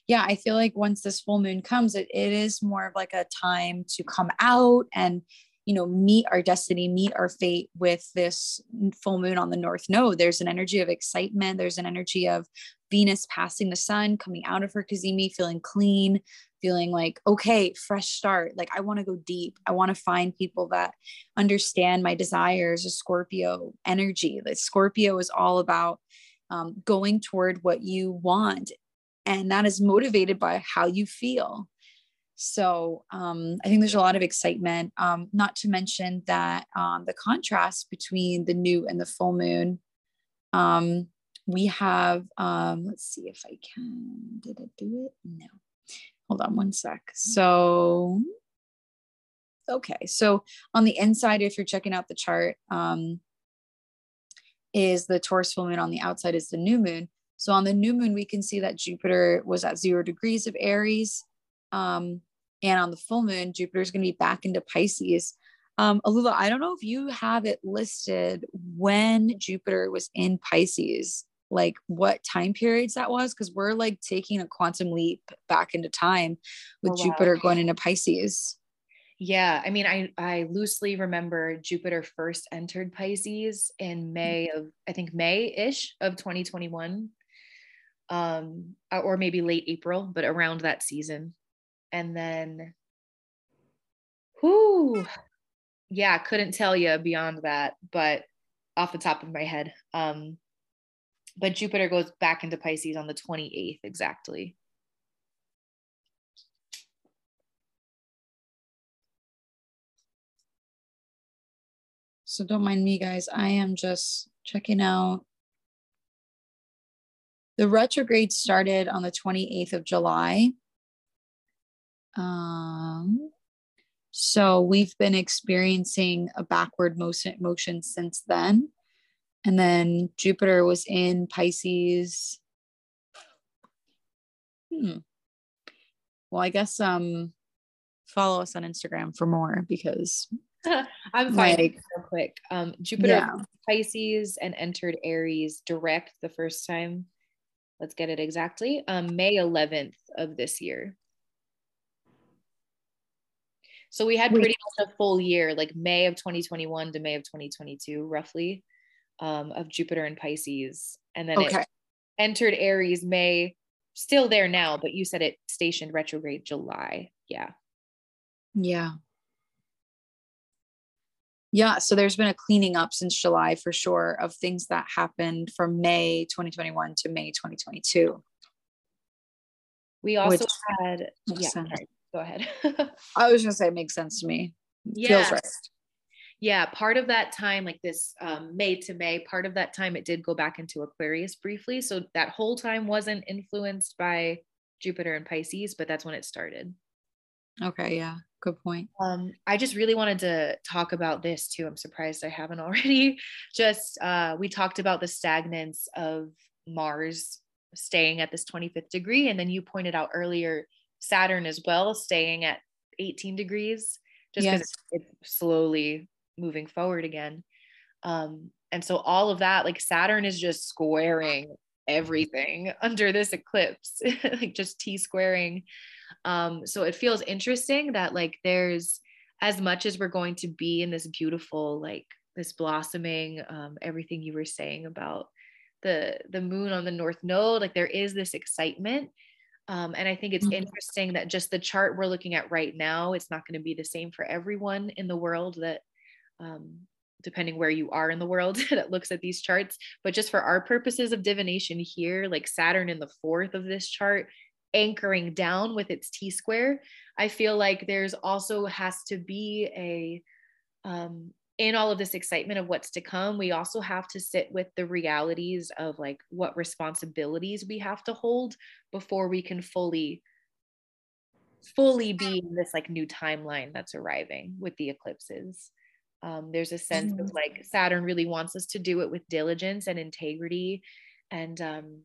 Yeah. I feel like once this full moon comes, it, it is more of like a time to come out and, you know, meet our destiny, meet our fate with this full moon on the north node. There's an energy of excitement. There's an energy of Venus passing the sun, coming out of her cazimi, feeling clean, feeling like, okay, fresh start. Like, I want to go deep. I want to find people that understand my desires, a Scorpio energy. Like, Scorpio is all about um, going toward what you want. And that is motivated by how you feel. So um, I think there's a lot of excitement, um, not to mention that um, the contrast between the new and the full moon. Um, we have, um, let's see if I can, did it do it? No. Hold on one sec. So, okay. So on the inside, if you're checking out the chart, um, is the Taurus full moon. On the outside is the new moon. So on the new moon, we can see that Jupiter was at zero degrees of Aries. Um, and on the full moon, Jupiter is going to be back into Pisces. Um, Alula, I don't know if you have it listed when Jupiter was in Pisces like what time periods that was because we're like taking a quantum leap back into time with oh, wow. Jupiter going into Pisces. Yeah, I mean, I I loosely remember Jupiter first entered Pisces in May of I think May ish of 2021, um, or maybe late April, but around that season, and then, whoo, yeah, couldn't tell you beyond that, but off the top of my head, um, but Jupiter goes back into Pisces on the 28th exactly. So don't mind me, guys. I am just checking out. The retrograde started on the 28th of July. Um, so we've been experiencing a backward motion, motion since then. And then Jupiter was in Pisces. Hmm. Well, I guess um follow us on Instagram for more because I'm finding like, real quick. Um Jupiter yeah. Pisces and entered Aries direct the first time. Let's get it exactly. Um May 11th of this year. So we had pretty much a full year, like May of 2021 to May of 2022, roughly um, of Jupiter and Pisces. And then okay. it entered Aries May, still there now, but you said it stationed retrograde July. Yeah. Yeah. Yeah, so there's been a cleaning up since July for sure of things that happened from May 2021 to May 2022. We also had yeah, sorry, go ahead. I was gonna say it makes sense to me. Yeah. Feels right yeah, part of that time, like this um, May to May, part of that time, it did go back into Aquarius briefly. So that whole time wasn't influenced by Jupiter and Pisces, but that's when it started. Okay, yeah, good point. Um, I just really wanted to talk about this too. I'm surprised I haven't already. Just uh, we talked about the stagnance of Mars staying at this 25th degree, and then you pointed out earlier Saturn as well staying at 18 degrees, just because yes. it's slowly moving forward again. Um, and so all of that, like Saturn is just squaring everything under this eclipse, like just T squaring. Um, so it feels interesting that like there's as much as we're going to be in this beautiful, like this blossoming, um, everything you were saying about the the moon on the north node, like there is this excitement. Um, and I think it's mm-hmm. interesting that just the chart we're looking at right now, it's not going to be the same for everyone in the world that um, depending where you are in the world that looks at these charts. But just for our purposes of divination here, like Saturn in the fourth of this chart, anchoring down with its T square, I feel like there's also has to be a, um, in all of this excitement of what's to come, we also have to sit with the realities of like what responsibilities we have to hold before we can fully fully be in this like new timeline that's arriving with the eclipses um, there's a sense mm-hmm. of like Saturn really wants us to do it with diligence and integrity. And um,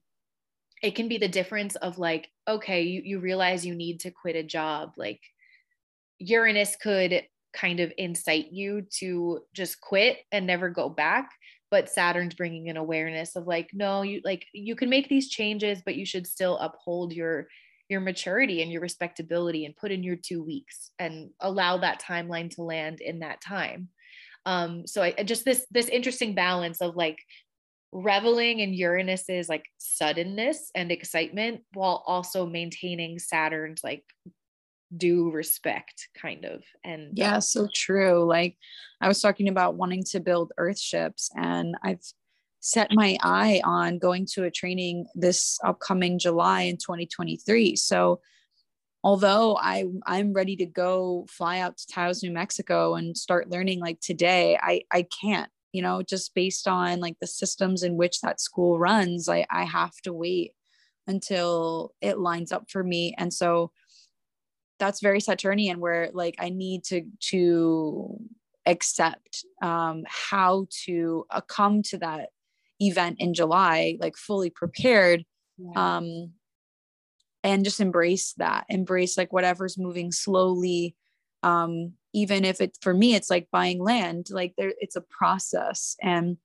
it can be the difference of like, okay, you, you realize you need to quit a job. Like Uranus could kind of incite you to just quit and never go back. But Saturn's bringing an awareness of like, no, you like you can make these changes, but you should still uphold your your maturity and your respectability and put in your two weeks and allow that timeline to land in that time um so i just this this interesting balance of like reveling in uranus's like suddenness and excitement while also maintaining saturn's like due respect kind of and yeah so true like i was talking about wanting to build earth ships and i've set my eye on going to a training this upcoming july in 2023 so although I I'm ready to go fly out to Taos, New Mexico and start learning like today, I I can't, you know, just based on like the systems in which that school runs, I I have to wait until it lines up for me. And so that's very Saturnian where like I need to to accept um how to uh, come to that event in July like fully prepared yeah. um and just embrace that embrace like whatever's moving slowly um even if it for me it's like buying land like there it's a process and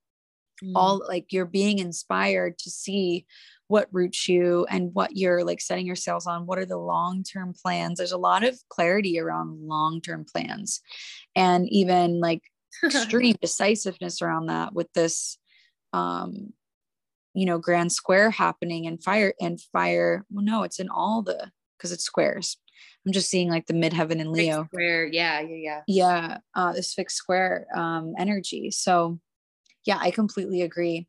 mm. all like you're being inspired to see what roots you and what you're like setting your sails on what are the long-term plans? There's a lot of clarity around long-term plans and even like extreme decisiveness around that with this um you know grand square happening and fire and fire well no it's in all the because it's squares. I'm just seeing like the midheaven and leo. square yeah yeah yeah. Yeah uh this fixed square um energy. So yeah i completely agree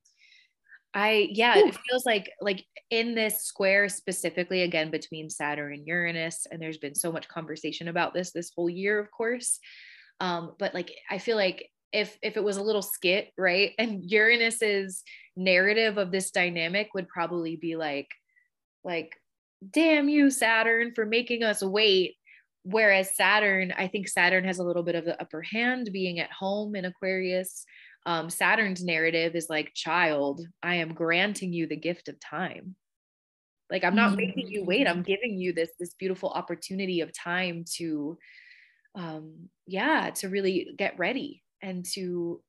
I yeah, Ooh. it feels like like in this square specifically again between Saturn and Uranus and there's been so much conversation about this this whole year of course. Um but like I feel like if if it was a little skit, right? And Uranus's narrative of this dynamic would probably be like like damn you saturn for making us wait whereas saturn i think saturn has a little bit of the upper hand being at home in aquarius um, saturn's narrative is like child i am granting you the gift of time like i'm not making you wait i'm giving you this this beautiful opportunity of time to um yeah to really get ready and to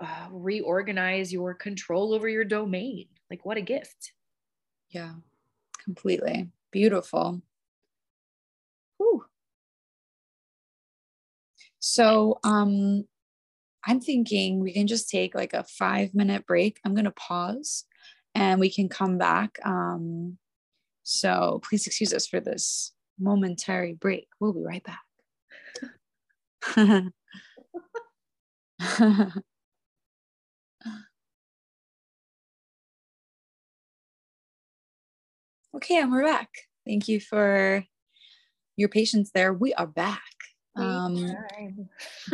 uh, reorganize your control over your domain. Like, what a gift. Yeah, completely. Beautiful. Whew. So, um, I'm thinking we can just take like a five minute break. I'm going to pause and we can come back. Um, so please excuse us for this momentary break. We'll be right back. Okay, and we're back. Thank you for your patience there. We are back. Um,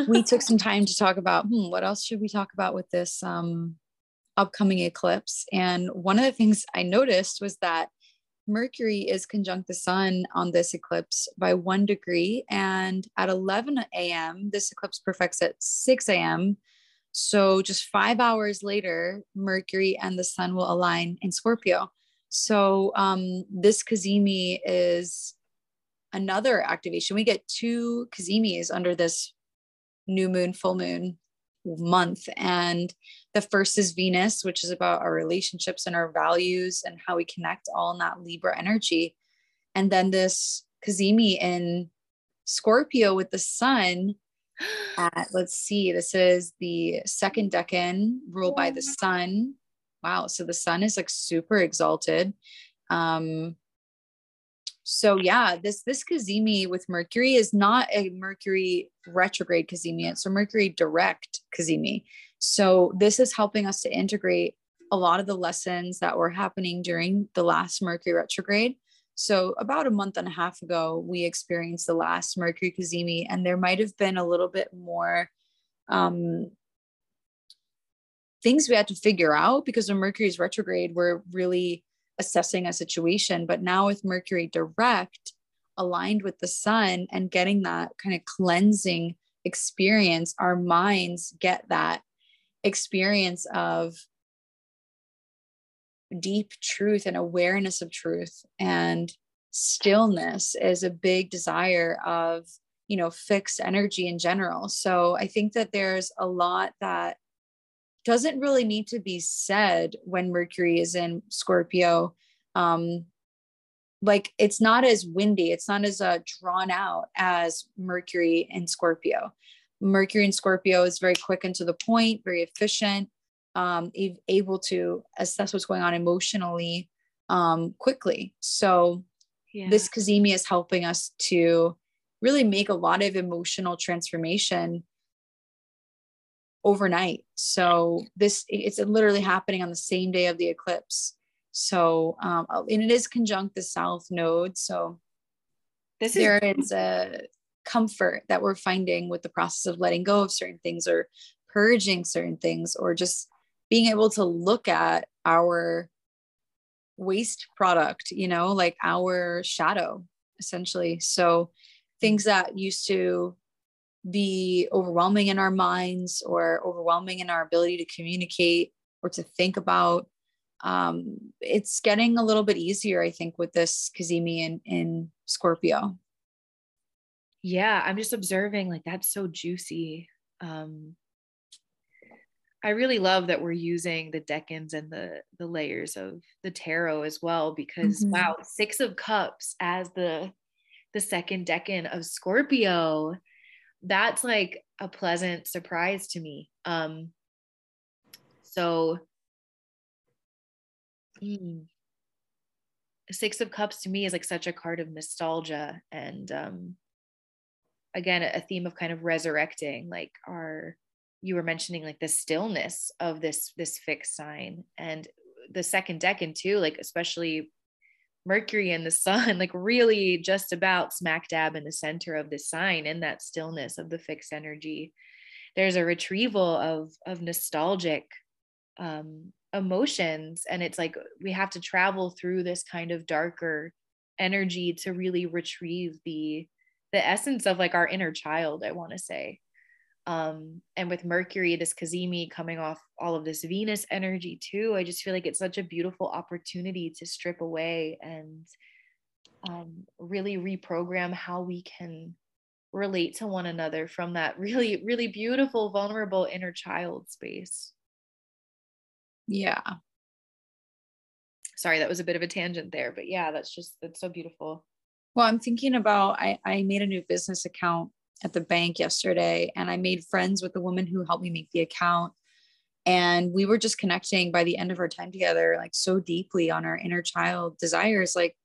we took some time to talk about hmm, what else should we talk about with this um, upcoming eclipse. And one of the things I noticed was that Mercury is conjunct the sun on this eclipse by one degree. And at 11 a.m., this eclipse perfects at 6 a.m. So just five hours later, Mercury and the sun will align in Scorpio. So um, this Cazimi is another activation. We get two Cazimis under this new moon, full moon month. And the first is Venus, which is about our relationships and our values and how we connect all in that Libra energy. And then this Cazimi in Scorpio with the sun at, let's see, this is the second decan ruled by the sun. Wow. So the sun is like super exalted. Um, so yeah, this this Cazimi with Mercury is not a Mercury retrograde Cazimi; it's a Mercury direct Cazimi. So this is helping us to integrate a lot of the lessons that were happening during the last Mercury retrograde. So about a month and a half ago, we experienced the last Mercury Cazimi, and there might have been a little bit more um, things we had to figure out because when Mercury is retrograde, we're really assessing a situation. But now with Mercury direct, aligned with the sun and getting that kind of cleansing experience, our minds get that experience of deep truth and awareness of truth and stillness is a big desire of you know fixed energy in general so i think that there's a lot that doesn't really need to be said when Mercury is in Scorpio. Um, like it's not as windy, it's not as uh, drawn out as Mercury in Scorpio. Mercury in Scorpio is very quick and to the point, very efficient, um, able to assess what's going on emotionally um, quickly. So yeah. this Cazimi is helping us to really make a lot of emotional transformation overnight. So this it's literally happening on the same day of the eclipse. So um, uh, and it is conjunct the south node. So this there is, is a comfort that we're finding with the process of letting go of certain things or purging certain things or just being able to look at our waste product, you know, like our shadow essentially. So things that used to be overwhelming in our minds or overwhelming in our ability to communicate or to think about. Um, it's getting a little bit easier, I think, with this Cazimi in, in Scorpio. Yeah, I'm just observing like that's so juicy. Um, I really love that we're using the decans and the the layers of the tarot as well because mm-hmm. wow, six of cups as the the second decan of Scorpio that's like a pleasant surprise to me. Um, so, mm, Six of Cups to me is like such a card of nostalgia and um, again a theme of kind of resurrecting like our you were mentioning like the stillness of this this fixed sign and the second decan too like especially Mercury and the sun, like really just about smack dab in the center of the sign in that stillness of the fixed energy. There's a retrieval of of nostalgic um, emotions, and it's like we have to travel through this kind of darker energy to really retrieve the the essence of like our inner child. I want to say, um, and with Mercury, this Cazimi coming off all of this Venus energy too, I just feel like it's such a beautiful opportunity to strip away and um, really reprogram how we can relate to one another from that really, really beautiful, vulnerable inner child space. Yeah. Sorry, that was a bit of a tangent there, but yeah, that's just, that's so beautiful. Well, I'm thinking about, I, I made a new business account at the bank yesterday and I made friends with the woman who helped me make the account. And we were just connecting by the end of our time together, like so deeply on our inner child desires. Like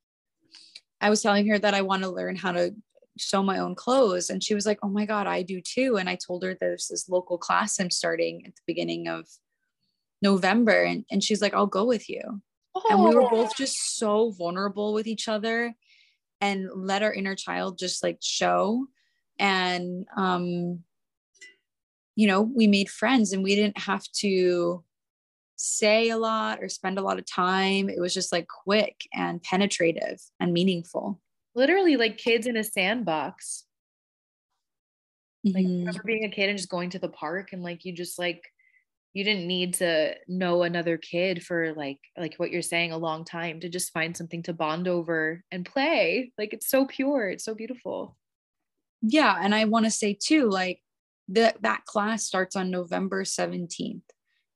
I was telling her that I want to learn how to sew my own clothes. And she was like, Oh my God, I do too. And I told her there's this local class I'm starting at the beginning of November. And, and she's like, I'll go with you. Oh. And we were oh. both just so vulnerable with each other and let our inner child just like show and um you know we made friends and we didn't have to say a lot or spend a lot of time. It was just like quick and penetrative and meaningful. Literally like kids in a sandbox. Like mm-hmm. remember being a kid and just going to the park and like you just like you didn't need to know another kid for like like what you're saying a long time to just find something to bond over and play. Like it's so pure. It's so beautiful yeah and i want to say too like that that class starts on november 17th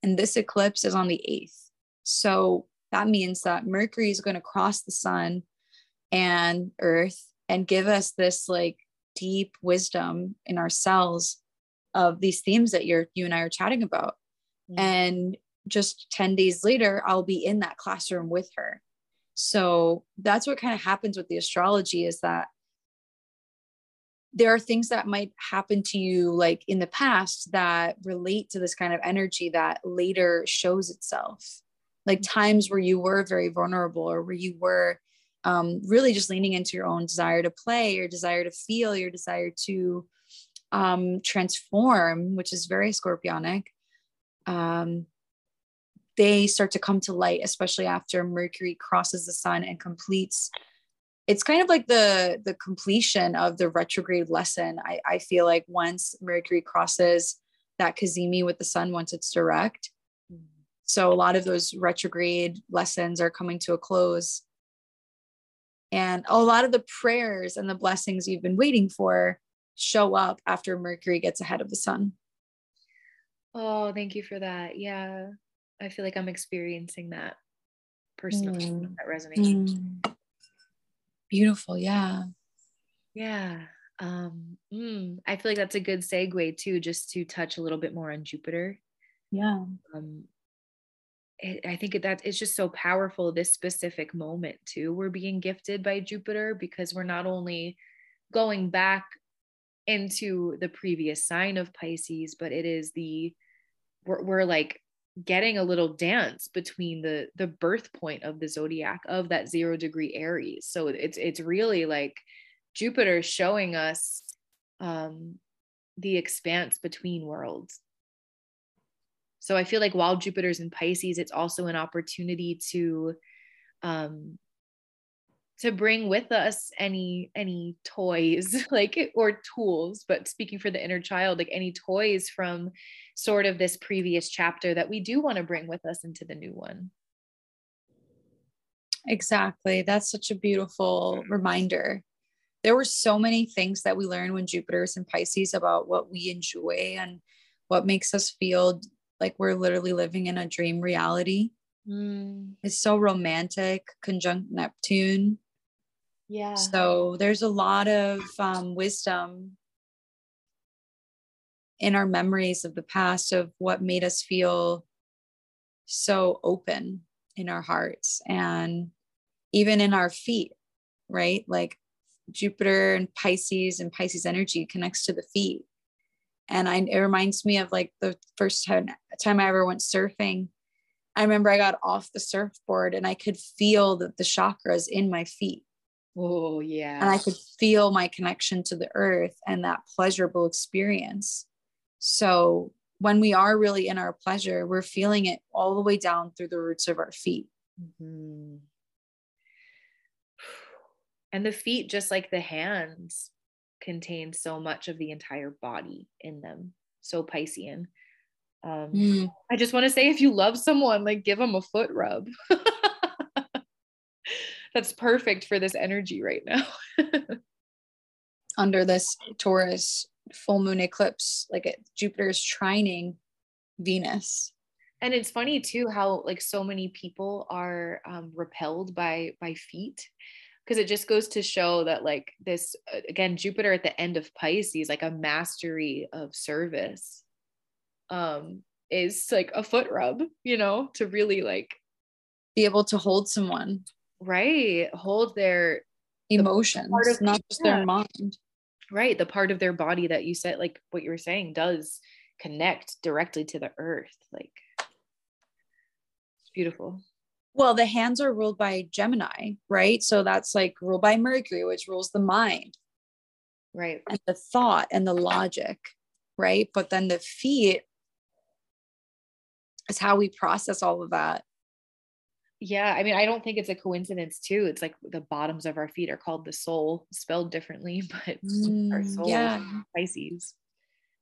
and this eclipse is on the 8th so that means that mercury is going to cross the sun and earth and give us this like deep wisdom in ourselves of these themes that you're you and I are chatting about. Mm-hmm. And just 10 days later, I'll be in that classroom with her. So that's what kind of happens with the astrology is that there are things that might happen to you like in the past that relate to this kind of energy that later shows itself like mm-hmm. times where you were very vulnerable or where you were um, really just leaning into your own desire to play, your desire to feel, your desire to um, transform, which is very scorpionic, um, they start to come to light, especially after Mercury crosses the sun and completes. It's kind of like the the completion of the retrograde lesson. I, I feel like once Mercury crosses that cazimi with the sun, once it's direct. So a lot of those retrograde lessons are coming to a close and a lot of the prayers and the blessings you've been waiting for show up after Mercury gets ahead of the sun. Oh, thank you for that. Yeah. I feel like I'm experiencing that personally. Mm. That resonates. Mm. Beautiful. Yeah. Yeah. Um, mm, I feel like that's a good segue too, just to touch a little bit more on Jupiter. Yeah. Um, it, I think that it's just so powerful this specific moment too. We're being gifted by Jupiter because we're not only going back into the previous sign of Pisces, but it is the we're, we're like getting a little dance between the the birth point of the zodiac of that zero degree Aries. So it's it's really like Jupiter showing us um, the expanse between worlds so I feel like while Jupiter's in Pisces, it's also an opportunity to um to bring with us any any toys like or tools but speaking for the inner child like any toys from sort of this previous chapter that we do want to bring with us into the new one exactly that's such a beautiful reminder there were so many things that we learned when jupiter is in pisces about what we enjoy and what makes us feel like we're literally living in a dream reality. Mm. It's so romantic, conjunct Neptune. Yeah. So there's a lot of um, wisdom in our memories of the past of what made us feel so open in our hearts and even in our feet, right? Like Jupiter and Pisces and Pisces energy connects to the feet and I, it reminds me of like the first time, time I ever went surfing. I remember I got off the surfboard and I could feel the, the chakras in my feet. Oh, yeah. And I could feel my connection to the earth and that pleasurable experience. So when we are really in our pleasure, we're feeling it all the way down through the roots of our feet. Mm-hmm. And the feet, just like the hands, contain so much of the entire body in them. So Piscean. Um, mm. I just want to say if you love someone, like give them a foot rub. That's perfect for this energy right now. Under this Taurus full moon eclipse, like it, Jupiter's trining Venus. And it's funny too how like so many people are um, repelled by by feet because it just goes to show that like this uh, again jupiter at the end of pisces like a mastery of service um is like a foot rub you know to really like be able to hold someone right hold their emotions the of, not just yeah. their mind right the part of their body that you said like what you were saying does connect directly to the earth like it's beautiful well, the hands are ruled by Gemini, right? So that's like ruled by Mercury, which rules the mind. right and the thought and the logic right but then the feet is how we process all of that yeah i mean i don't think it's a coincidence too it's like the bottoms of our feet are called the soul, spelled differently but mm, our soul yeah pisces.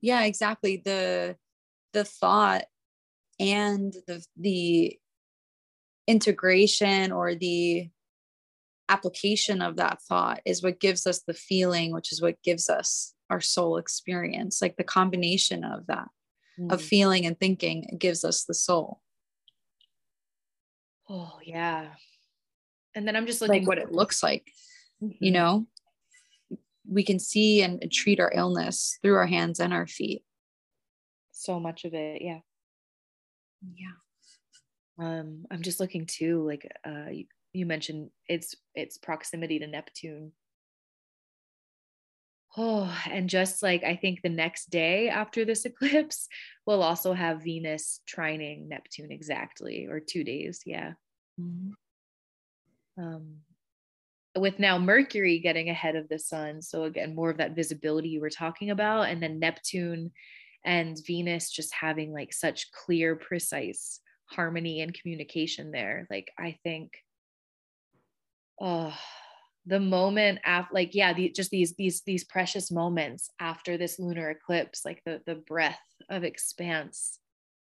Yeah exactly the the thought and the the integration or the application of that thought is what gives us the feeling which is what gives us our soul experience like the combination of that mm. of feeling and thinking gives us the soul oh yeah. And then i'm just looking like what it looks like mm-hmm. you know? We can see and treat our illness through our hands and our feet. So much of it yeah. Yeah. Um i'm just looking too like uh you, you mentioned its its proximity to neptune oh and just like i think the next day after this eclipse we'll also have venus trining neptune exactly or two days yeah mm-hmm. um with now mercury getting ahead of the sun so again more of that visibility you were talking about and then neptune and venus just having like such clear precise harmony and communication there like i think oh the moment after like yeah the, just these these these precious moments after this lunar eclipse like the the breath of expanse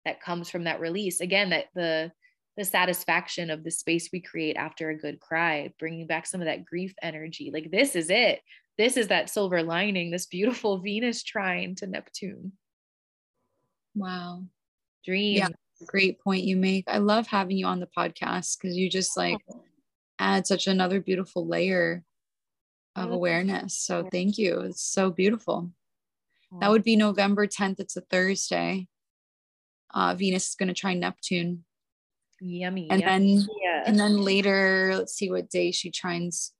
that comes from that release. Again that the the satisfaction of the space we create after a good cry bringing back some of that grief energy. Like this is it. This is that silver lining this beautiful venus trine to neptune. Wow. Dream. Yeah great point you make. I love having you on the podcast because you just like oh add such another beautiful layer of awareness. So thank you. It's so beautiful. That would be November 10th. It's a Thursday. Uh, Venus is going to try Neptune. Yummy. And yummy. then yeah. and then later, let's see what day she trines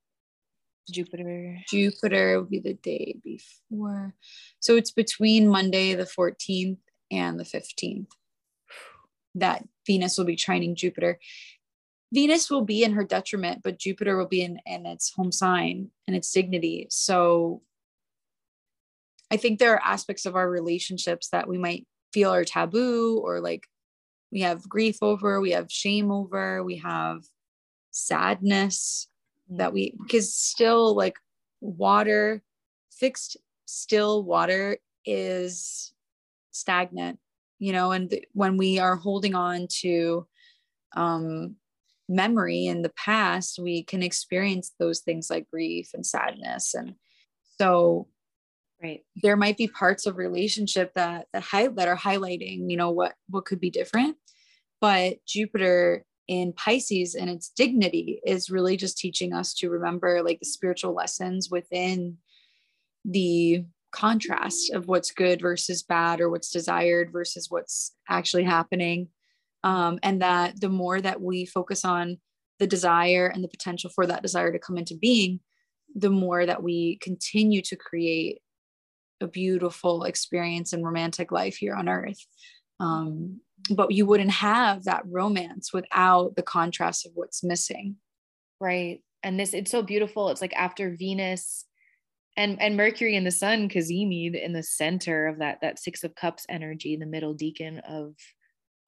Jupiter. Jupiter will be the day before. So it's between Monday the 14th and the 15th that Venus will be trining Jupiter. Venus will be in her detriment, but Jupiter will be in, in its home sign and its dignity. So I think there are aspects of our relationships that we might feel are taboo or like we have grief over, we have shame over, we have sadness that we, because still like water, fixed, still water is stagnant, you know, and th- when we are holding on to, um, memory in the past, we can experience those things like grief and sadness. And so right there might be parts of relationship that that, high, that are highlighting, you know, what what could be different. But Jupiter in Pisces and its dignity is really just teaching us to remember like the spiritual lessons within the contrast of what's good versus bad or what's desired versus what's actually happening um, and that the more that we focus on the desire and the potential for that desire to come into being the more that we continue to create a beautiful experience and romantic life here on earth. Um, but you wouldn't have that romance without the contrast of what's missing. Right. And this it's so beautiful. It's like after venus and and mercury and the sun cazimi in the center of that that six of cups energy the middle decan of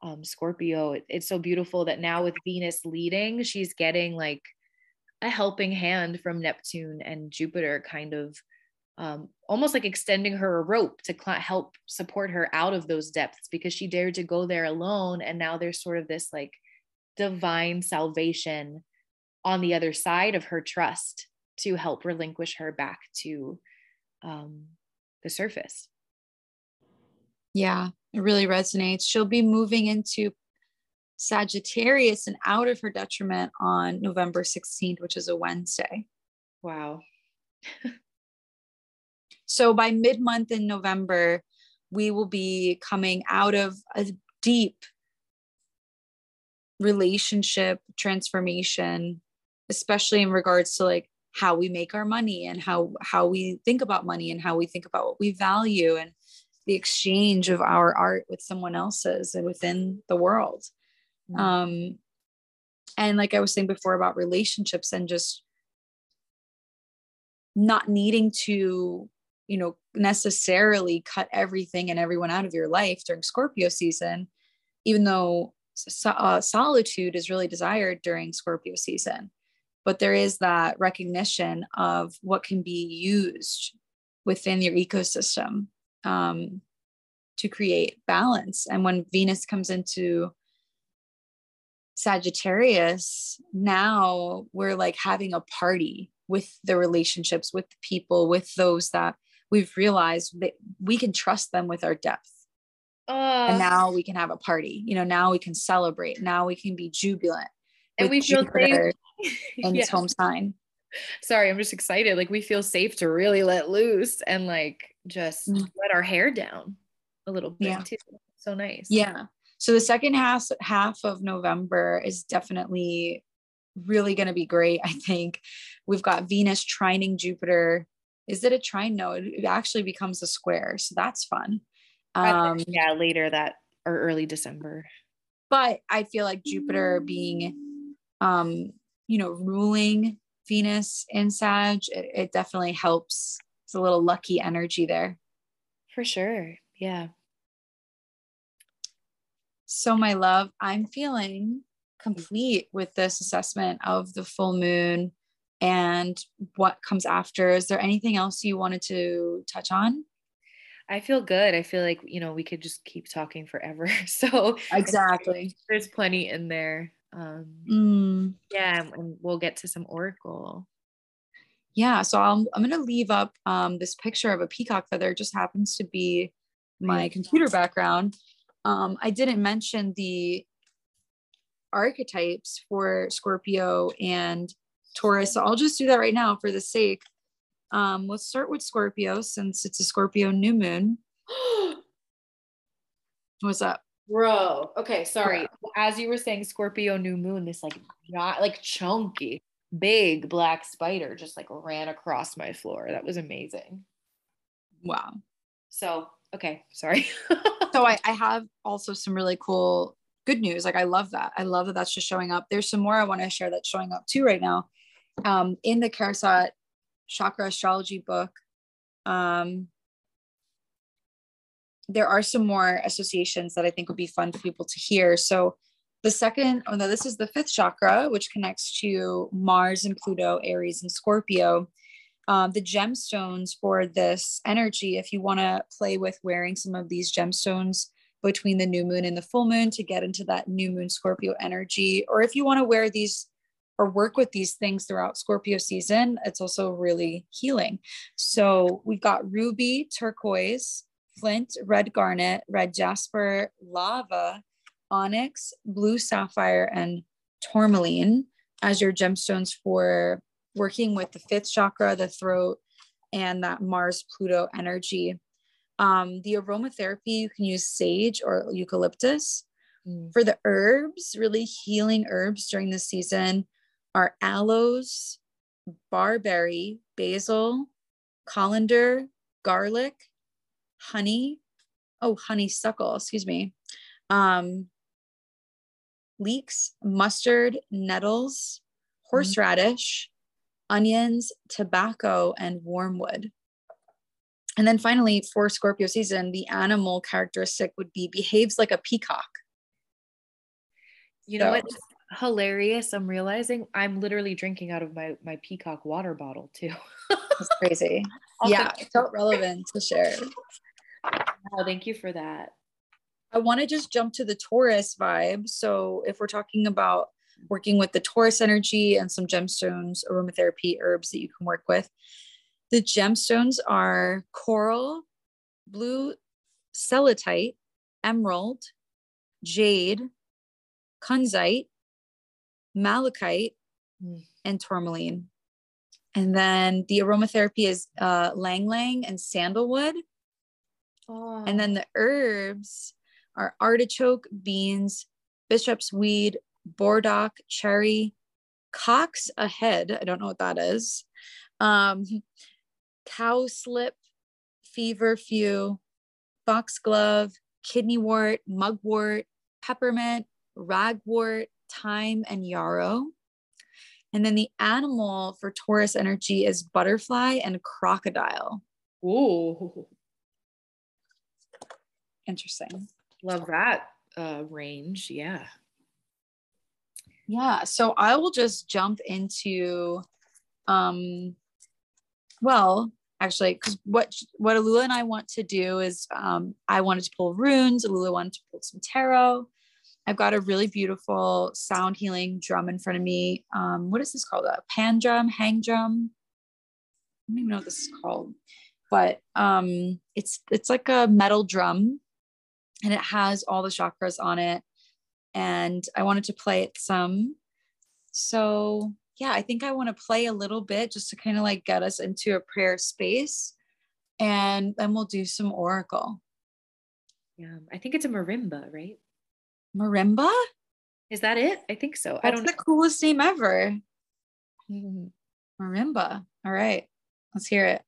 um, Scorpio, it, it's so beautiful that now with Venus leading, she's getting like a helping hand from Neptune and Jupiter, kind of um, almost like extending her a rope to cl- help support her out of those depths because she dared to go there alone. And now there's sort of this like divine salvation on the other side of her trust to help relinquish her back to um, the surface. Yeah, it really resonates. She'll be moving into Sagittarius and out of her detriment on November 16th, which is a Wednesday. Wow. so by mid month in November, we will be coming out of a deep relationship transformation, especially in regards to like how we make our money and how how we think about money and how we think about what we value and the exchange of our art with someone else's and within the world mm-hmm. um and like i was saying before about relationships and just not needing to you know, necessarily cut everything and everyone out of your life during Scorpio season, even though uh, solitude is really desired during Scorpio season. But there is that recognition of what can be used within your ecosystem um, to create balance. And when Venus comes into Sagittarius, now we're like having a party with the relationships, with the people, with those that we've realized that we can trust them with our depth. Uh, and now we can have a party. You know, now we can celebrate. Now we can be jubilant. And we feel safe and yes. its home sign. Sorry, I'm just excited. Like we feel safe to really let loose and like just mm. let our hair down a little bit yeah. too. So nice. Yeah. So the second half half of November is definitely really going to be great. I think we've got Venus trining Jupiter. Is it a trine? No, it actually becomes a square. So that's fun. Um, yeah, later that or early December. But I feel like Jupiter being, um, you know, ruling Venus in Sag, it, it definitely helps. It's a little lucky energy there. For sure. Yeah. So, my love, I'm feeling complete with this assessment of the full moon and what comes after. Is there anything else you wanted to touch on? I feel good. I feel like, you know, we could just keep talking forever. So, exactly. There's plenty in there. Um, mm. Yeah, and we'll get to some oracle. Yeah, so I'm, I'm going to leave up um, this picture of a peacock feather. It just happens to be my computer background. Um, I didn't mention the archetypes for Scorpio and Taurus. So I'll just do that right now for the sake. Um, let's start with Scorpio since it's a Scorpio new moon. What's up? Bro. Okay, sorry. As you were saying, Scorpio new moon, this like not like chunky, big black spider just like ran across my floor. That was amazing. Wow. So, okay, sorry. so I, I have also some really cool good news. Like I love that. I love that that's just showing up. There's some more I want to share that's showing up too right now. Um, in the Karasat chakra astrology book, um, there are some more associations that I think would be fun for people to hear. So the second, oh no, this is the fifth chakra, which connects to Mars and Pluto, Aries and Scorpio. Um, the gemstones for this energy, if you want to play with wearing some of these gemstones between the new moon and the full moon to get into that new moon Scorpio energy, or if you want to wear these or work with these things throughout Scorpio season, it's also really healing. So we've got ruby, turquoise, flint, red garnet, red jasper, lava, onyx, blue sapphire, and tourmaline as your gemstones for working with the fifth chakra, the throat, and that Mars Pluto energy. Um, the aromatherapy, you can use sage or eucalyptus. Mm. For the herbs, really healing herbs during the season are aloes, barberry, basil, colander, garlic, honey. Oh, honeysuckle, excuse me. Um, leeks, mustard, nettles, mm-hmm. horseradish, mm-hmm. onions, tobacco, and wormwood. And then finally, for Scorpio season, the animal characteristic would be behaves like a peacock. You know so, what's hilarious? I'm realizing I'm literally drinking out of my my peacock water bottle too. That's crazy. yeah, it felt relevant to share. Oh, thank you for that. I want to just jump to the Taurus vibe. So if we're talking about working with the Taurus energy and some gemstones, aromatherapy herbs that you can work with, the gemstones are coral, blue celestite, emerald, jade, kunzite, malachite, mm. and tourmaline. And then the aromatherapy is uh, ylang ylang and sandalwood. Oh. And then the herbs are artichoke, beans, bishop's weed, burdock, cherry, cock's ahead. I don't know what that is. Um, cowslip, feverfew, foxglove, kidneywort, mugwort, peppermint, ragwort, thyme, and yarrow. And then the animal for Taurus energy is butterfly and crocodile. Ooh. Interesting. Love that uh, range. Yeah. Yeah. So I will just jump into, um, well, actually, because what what Alula and I want to do is, um, I wanted to pull runes. Alula wanted to pull some tarot. I've got a really beautiful sound healing drum in front of me. Um, what is this called? A pan drum, hang drum. I don't even know what this is called, but um, it's it's like a metal drum, and it has all the chakras on it. And I wanted to play it some. So yeah, I think I want to play a little bit just to kind of like get us into a prayer space, and then we'll do some oracle. Yeah, I think it's a marimba, right? Marimba? Is that it? I think so. That's I don't know. The coolest name ever. Mm-hmm. Marimba. All right, let's hear it.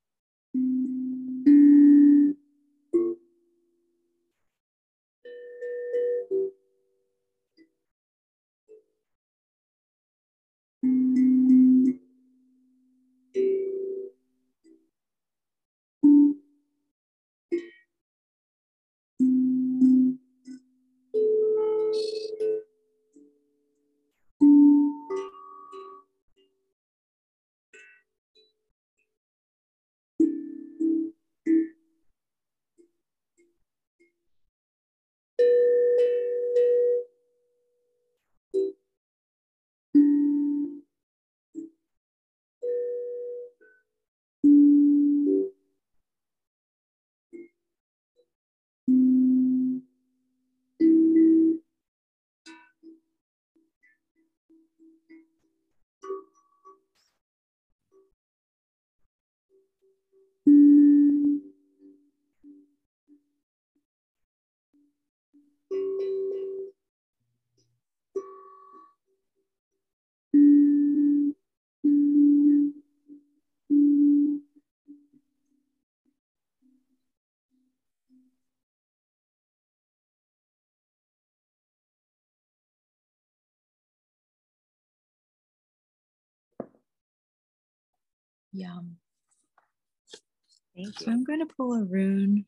Yum. Thank So you. I'm going to pull a rune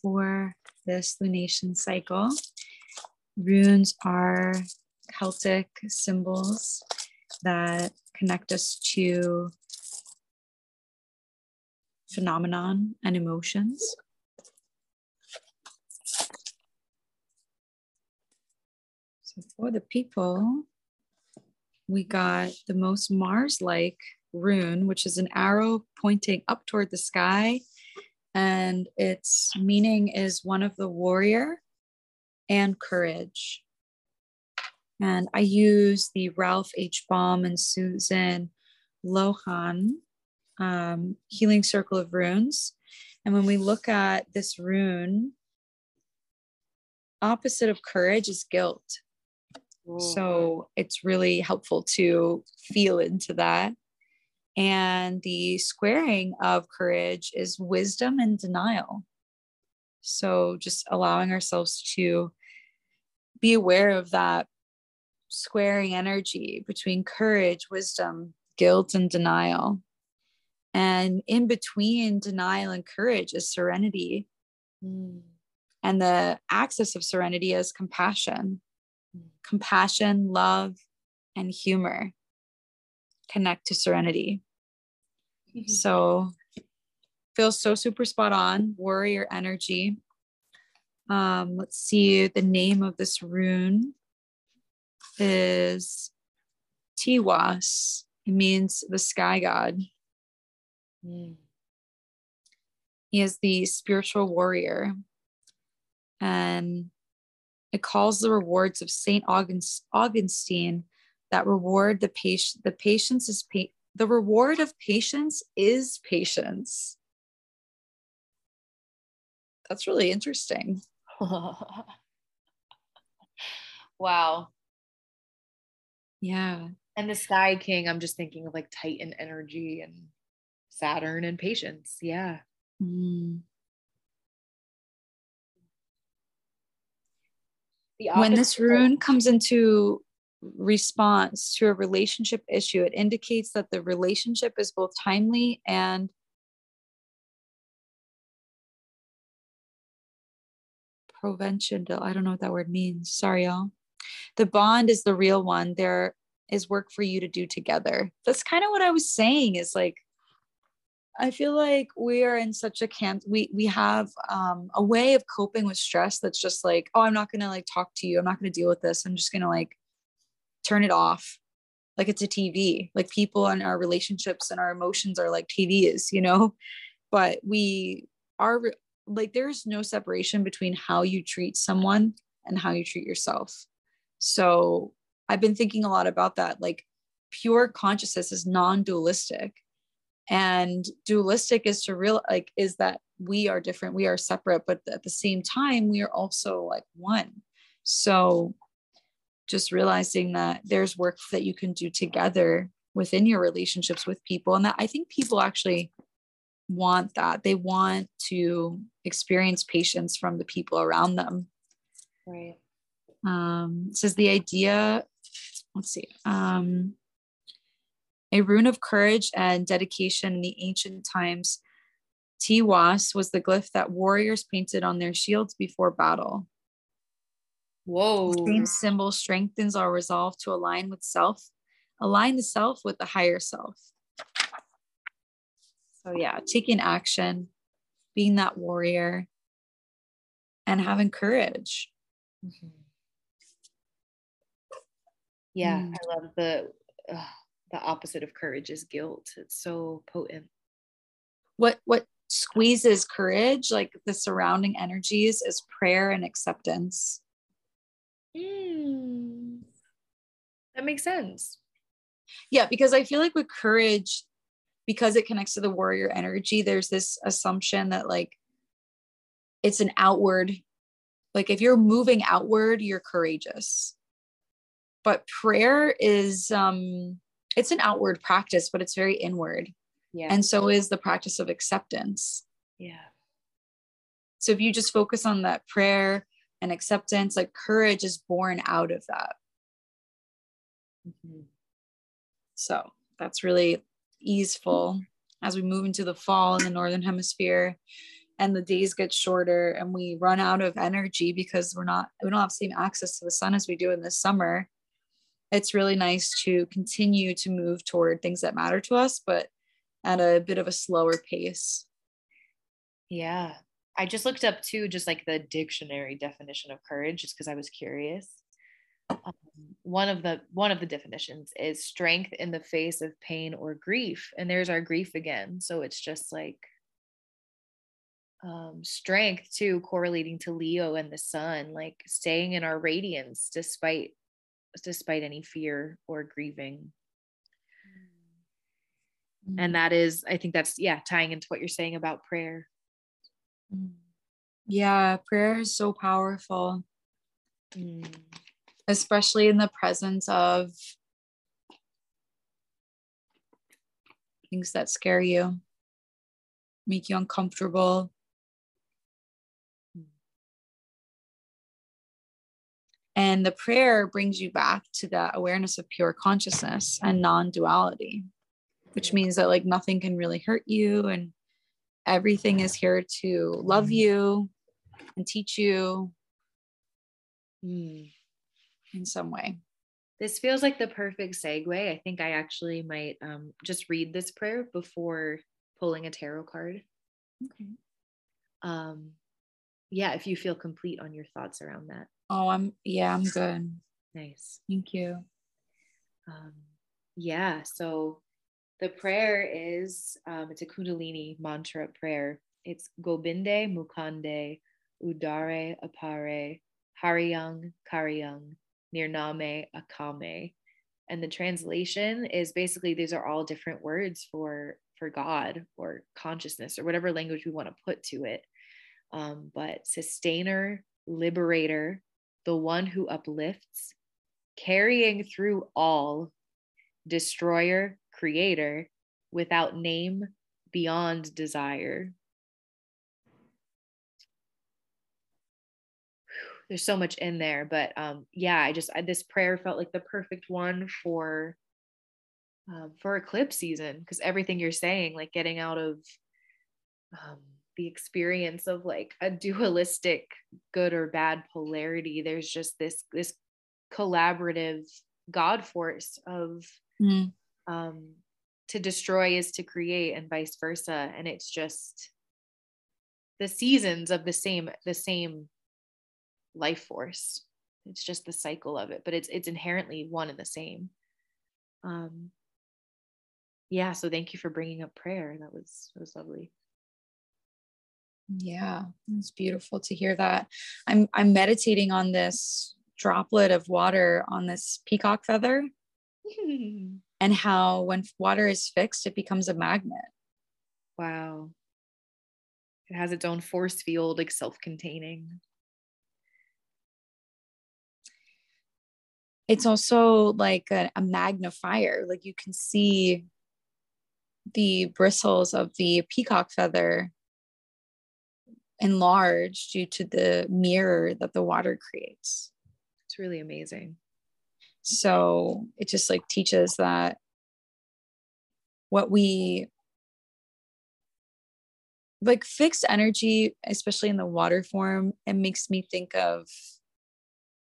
for this lunation cycle. Runes are Celtic symbols that connect us to phenomenon and emotions. So for the people, we got the most Mars-like rune, which is an arrow pointing up toward the sky. And its meaning is one of the warrior and courage. And I use the Ralph H. Blum and Susan Loughan um, Healing Circle of Runes. And when we look at this rune, opposite of courage is guilt. So it's really helpful to feel into that. And the squaring of courage is wisdom and denial. So just allowing ourselves to be aware of that squaring energy between courage, wisdom, guilt, and denial. And in between denial and courage is serenity. Mm. And the axis of serenity is compassion. Compassion, love, and humor connect to serenity. So feels so super spot on. Warrior energy. Um, let's see. The name of this rune is Teiwaz. It means the sky god. Mm. He is the spiritual warrior. And it calls the rewards of Saint August- Augustine that reward the patient. The patience is pa- the reward of patience is patience. That's really interesting. wow. Yeah. And the Sky King, I'm just thinking of like Titan energy and Saturn and patience. Yeah. Mm. When this rune comes into response to a relationship issue. It indicates that the relationship is both timely and prevention. I don't know what that word means. Sorry, y'all. The bond is the real one. There is work for you to do together. That's kind of what I was saying is like, I feel like we are in such a camp. We we have um, a way of coping with stress that's just like, oh, I'm not gonna like talk to you. I'm not gonna deal with this. I'm just gonna like turn it off, like it's a TV. Like people and our relationships and our emotions are like TVs, you know. But we are like there's no separation between how you treat someone and how you treat yourself. So I've been thinking a lot about that. Like pure consciousness is non-dualistic. And dualistic is to real like is that we are different, we are separate, but at the same time, we are also like one. So just realizing that there's work that you can do together within your relationships with people. And that I think people actually want that. They want to experience patience from the people around them. Right. Um, says the idea, let's see, um, a rune of courage and dedication in the ancient times. Teiwaz was the glyph that warriors painted on their shields before battle. Whoa. The same symbol strengthens our resolve to align with self, align the self with the higher self. So, yeah, taking action, being that warrior, and having courage. Mm-hmm. Yeah, mm. I love the uh, the opposite of courage is guilt. It's so potent. What what squeezes courage, like the surrounding energies, is prayer and acceptance. Mm. That makes sense. Yeah, because I feel like with courage, because it connects to the warrior energy, there's this assumption that like it's an outward, like if you're moving outward, you're courageous. But prayer is um it's an outward practice, but it's very inward. Yeah. And so is the practice of acceptance. Yeah. So if you just focus on that prayer and acceptance, like courage is born out of that. Mm-hmm. So that's really easeful as we move into the fall in the northern hemisphere and the days get shorter and we run out of energy because we're not we don't have the same access to the sun as we do in the summer it's really nice to continue to move toward things that matter to us but at a bit of a slower pace yeah i just looked up too just like the dictionary definition of courage just because i was curious um, one of the one of the definitions is strength in the face of pain or grief and there's our grief again so it's just like um, strength too correlating to leo and the sun like staying in our radiance despite despite any fear or grieving mm. and that is i think that's yeah tying into what you're saying about prayer. Yeah prayer is so powerful. Mm. Especially in the presence of things that scare you, make you uncomfortable. And the prayer brings you back to that awareness of pure consciousness and non duality, which means that like nothing can really hurt you and everything is here to love you and teach you. Mm in some way. This feels like the perfect segue. I think I actually might um, just read this prayer before pulling a tarot card. Okay. Um, yeah, if you feel complete on your thoughts around that. Oh, I'm yeah, I'm good. Nice. Thank you. Um, yeah, so the prayer is um, it's a Kundalini mantra prayer. It's Gobinde Mukande Udare Apare Hariyang Kariyang Nirname Akame. And the translation is basically these are all different words for for God or consciousness or whatever language we want to put to it. Um, but sustainer, liberator, the one who uplifts, carrying through all, destroyer, creator, without name, beyond desire. there's so much in there but um yeah i just I, this prayer felt like the perfect one for um, for eclipse season because everything you're saying like getting out of um the experience of like a dualistic good or bad polarity there's just this this collaborative god force of mm. Um to destroy is to create and vice versa. And it's just the seasons of the same the same life force. It's just the cycle of it but it's it's inherently one and the same. Um yeah so thank you for bringing up prayer. That was that was lovely. Yeah it's beautiful to hear that. I'm i'm meditating on this droplet of water on this peacock feather and how when water is fixed it becomes a magnet wow it has its own force field like self-containing it's also like a, a magnifier like you can see the bristles of the peacock feather enlarged due to the mirror that the water creates. It's really amazing. So it just like teaches that what we like fixed energy, especially in the water form, it makes me think of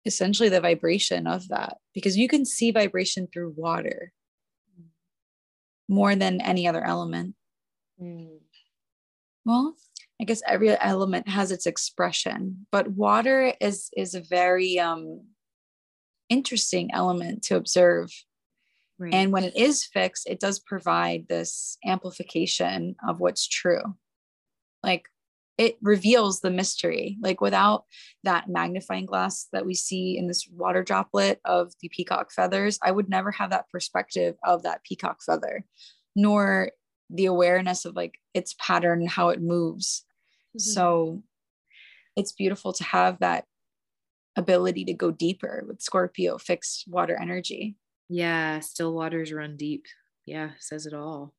essentially the vibration of that because you can see vibration through water more than any other element. Mm. Well, I guess every element has its expression, but water is is a very um, interesting element to observe. Right. And when it is fixed, it does provide this amplification of what's true. Like it reveals the mystery. Like without that magnifying glass that we see in this water droplet of the peacock feathers, I would never have that perspective of that peacock feather, nor the awareness of like its pattern and how it moves. Mm-hmm. So it's beautiful to have that ability to go deeper with Scorpio fixed water energy. Yeah, still waters run deep. Yeah, says it all.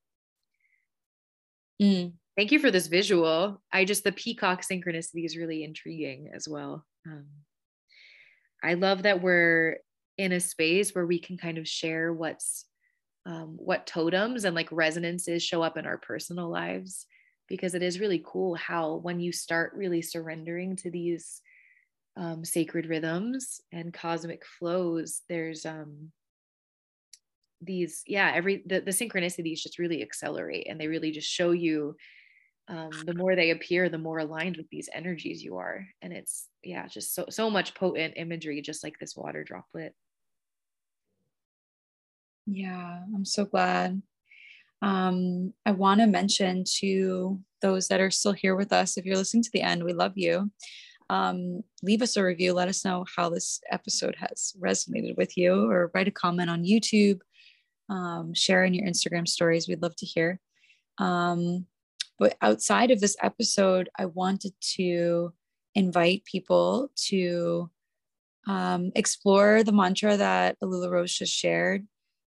Mm. Thank you for this visual. I just, the peacock synchronicity is really intriguing as well. Um, I love that we're in a space where we can kind of share what's, um, what totems and like resonances show up in our personal lives, because it is really cool how when you start really surrendering to these um, sacred rhythms and cosmic flows, there's, um, these yeah every the, the synchronicities just really accelerate and they really just show you um, the more they appear, the more aligned with these energies you are. And it's, yeah, just so, so much potent imagery, just like this water droplet. Yeah, I'm so glad. Um, I want to mention to those that are still here with us, if you're listening to the end, we love you. Um, leave us a review. Let us know how this episode has resonated with you, or write a comment on YouTube. Um, share in your Instagram stories. We'd love to hear. Um, but outside of this episode, I wanted to invite people to um, explore the mantra that Alula Rose just shared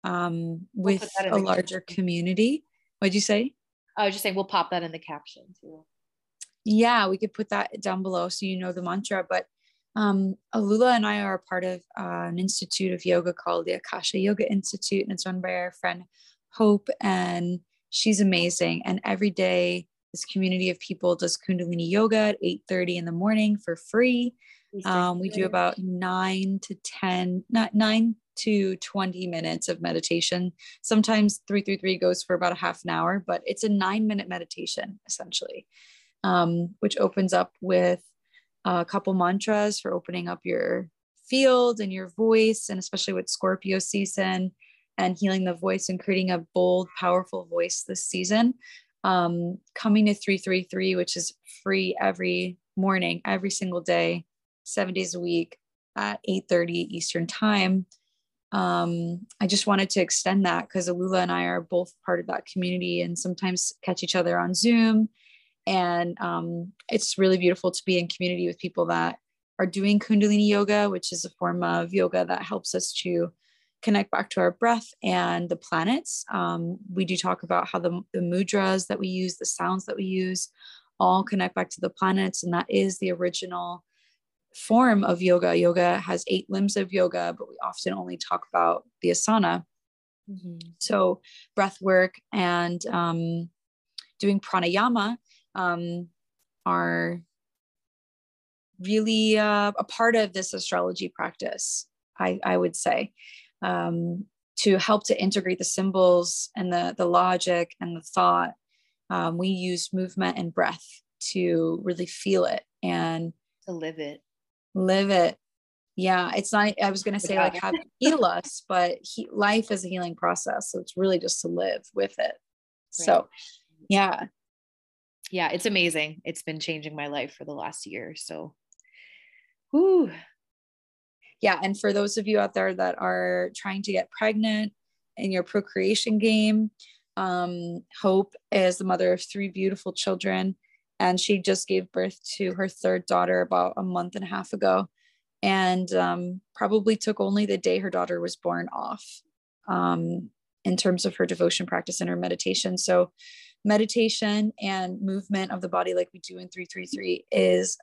um, with we'll a larger caption. community. What'd you say? I was just saying we'll pop that in the caption too. Yeah, we could put that down below so you know the mantra. But um, Alula and I are a part of uh, an institute of yoga called the Akasha Yoga Institute, and it's run by our friend Hope. And she's amazing. And every day, this community of people does Kundalini yoga at 8 30 in the morning for free. Um, we do about nine to 10, not nine to 20 minutes of meditation. Sometimes 333 goes for about a half an hour, but it's a nine minute meditation essentially, um, which opens up with a couple mantras for opening up your field and your voice, and especially with Scorpio season and healing the voice and creating a bold, powerful voice this season. Um, coming to 333, which is free every morning, every single day, seven days a week at 8:30 Eastern time. Um, I just wanted to extend that because Alula and I are both part of that community and sometimes catch each other on Zoom. And um, it's really beautiful to be in community with people that are doing Kundalini yoga, which is a form of yoga that helps us to connect back to our breath and the planets. Um, we do talk about how the, the mudras that we use, the sounds that we use, all connect back to the planets. And that is the original form of yoga. Yoga has eight limbs of yoga, but we often only talk about the asana. Mm-hmm. So, breath work and um, doing pranayama um, are really uh, a part of this astrology practice, I, I would say, um, to help to integrate the symbols and the, the logic and the thought. Um, we use movement and breath to really feel it and to live it. Live it. Yeah, it's not, I was going to say like have heal us, but he, life is a healing process. So it's really just to live with it. Right. So, yeah. Yeah, it's amazing. It's been changing my life for the last year. So, whoo. Yeah. And for those of you out there that are trying to get pregnant in your procreation game, um, Hope is the mother of three beautiful children. And she just gave birth to her third daughter about a month and a half ago and um, probably took only the day her daughter was born off um, in terms of her devotion practice and her meditation. So, meditation and movement of the body, like we do in 333, is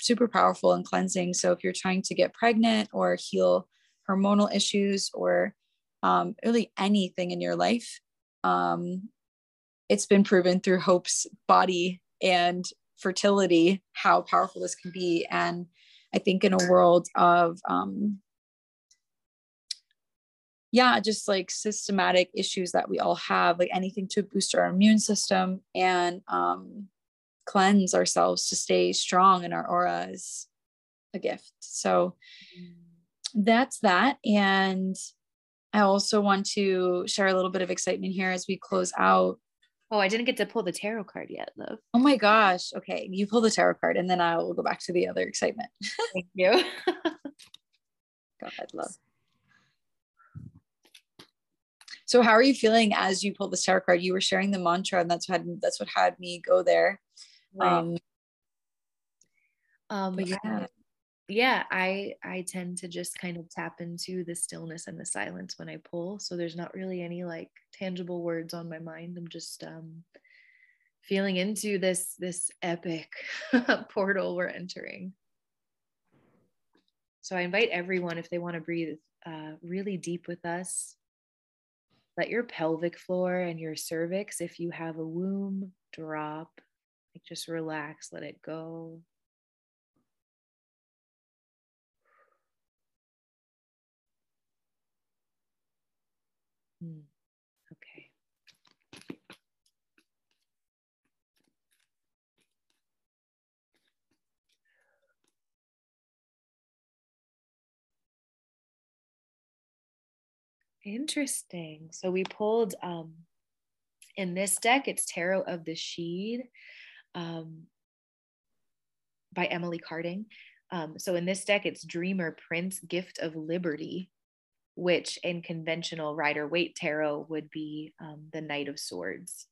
super powerful and cleansing. So, if you're trying to get pregnant or heal hormonal issues or um, really anything in your life, um, it's been proven through Hope's body and fertility how powerful this can be. And I think in a world of, um, yeah, just like systematic issues that we all have, like anything to boost our immune system and um, cleanse ourselves to stay strong in our aura is a gift. So that's that. And I also want to share a little bit of excitement here as we close out Oh, I didn't get to pull the tarot card yet, love. Oh my gosh. Okay. You pull the tarot card and then I will go back to the other excitement. Thank you. God, love. So how are you feeling as you pull this tarot card? You were sharing the mantra and that's what had, that's what had me go there. Right. Um, um yeah yeah i i tend to just kind of tap into the stillness and the silence when i pull so there's not really any like tangible words on my mind i'm just um feeling into this this epic portal we're entering so i invite everyone if they want to breathe uh, really deep with us let your pelvic floor and your cervix if you have a womb drop like just relax let it go Hmm. Interesting. So we pulled um, in this deck, it's Tarot of the Sidhe um, by Emily Carding. Um, so in this deck, it's Dreamer Prince, Gift of Liberty which in conventional Rider Waite tarot would be um, the Knight of Swords.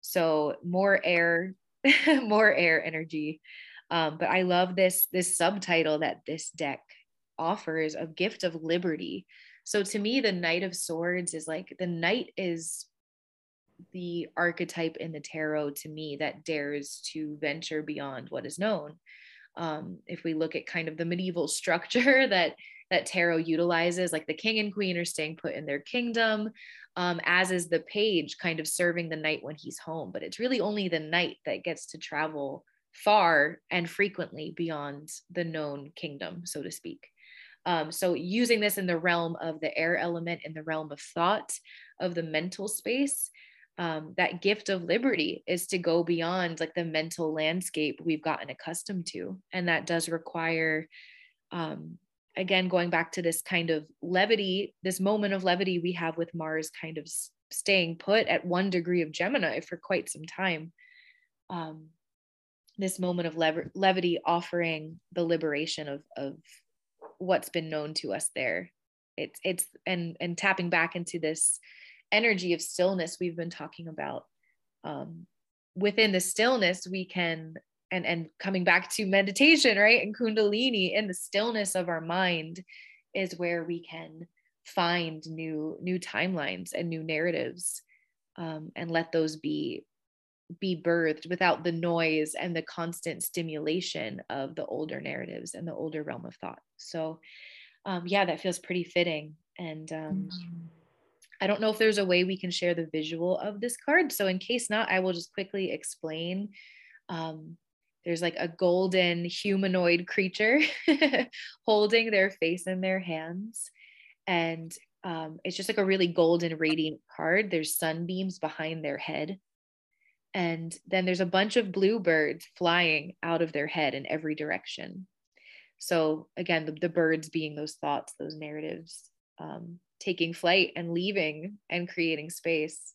So more air, more air energy. Um, but I love this this subtitle that this deck offers of gift of liberty. So to me, the Knight of Swords is like the knight is the archetype in the tarot to me that dares to venture beyond what is known. Um, if we look at kind of the medieval structure that that tarot utilizes like the king and queen are staying put in their kingdom um, as is the page kind of serving the knight when he's home but it's really only the knight that gets to travel far and frequently beyond the known kingdom so to speak um, so using this in the realm of the air element in the realm of thought of the mental space um, that gift of liberty is to go beyond like the mental landscape we've gotten accustomed to. And that does require um, again going back to this kind of levity this moment of levity we have with mars kind of staying put at one degree of gemini for quite some time. Um, this moment of lev- levity offering the liberation of, of what's been known to us there. It's it's and and tapping back into this energy of stillness we've been talking about um, within the stillness we can and and coming back to meditation right and kundalini in the stillness of our mind is where we can find new new timelines and new narratives um, and let those be be birthed without the noise and the constant stimulation of the older narratives and the older realm of thought so um, yeah that feels pretty fitting and um, mm-hmm. I don't know if there's a way we can share the visual of this card. So, in case not, I will just quickly explain. Um, there's like a golden humanoid creature holding their face in their hands. And um, it's just like a really golden, radiant card. There's sunbeams behind their head. And then there's a bunch of bluebirds flying out of their head in every direction. So, again, the, the birds being those thoughts, those narratives. Um, taking flight and leaving and creating space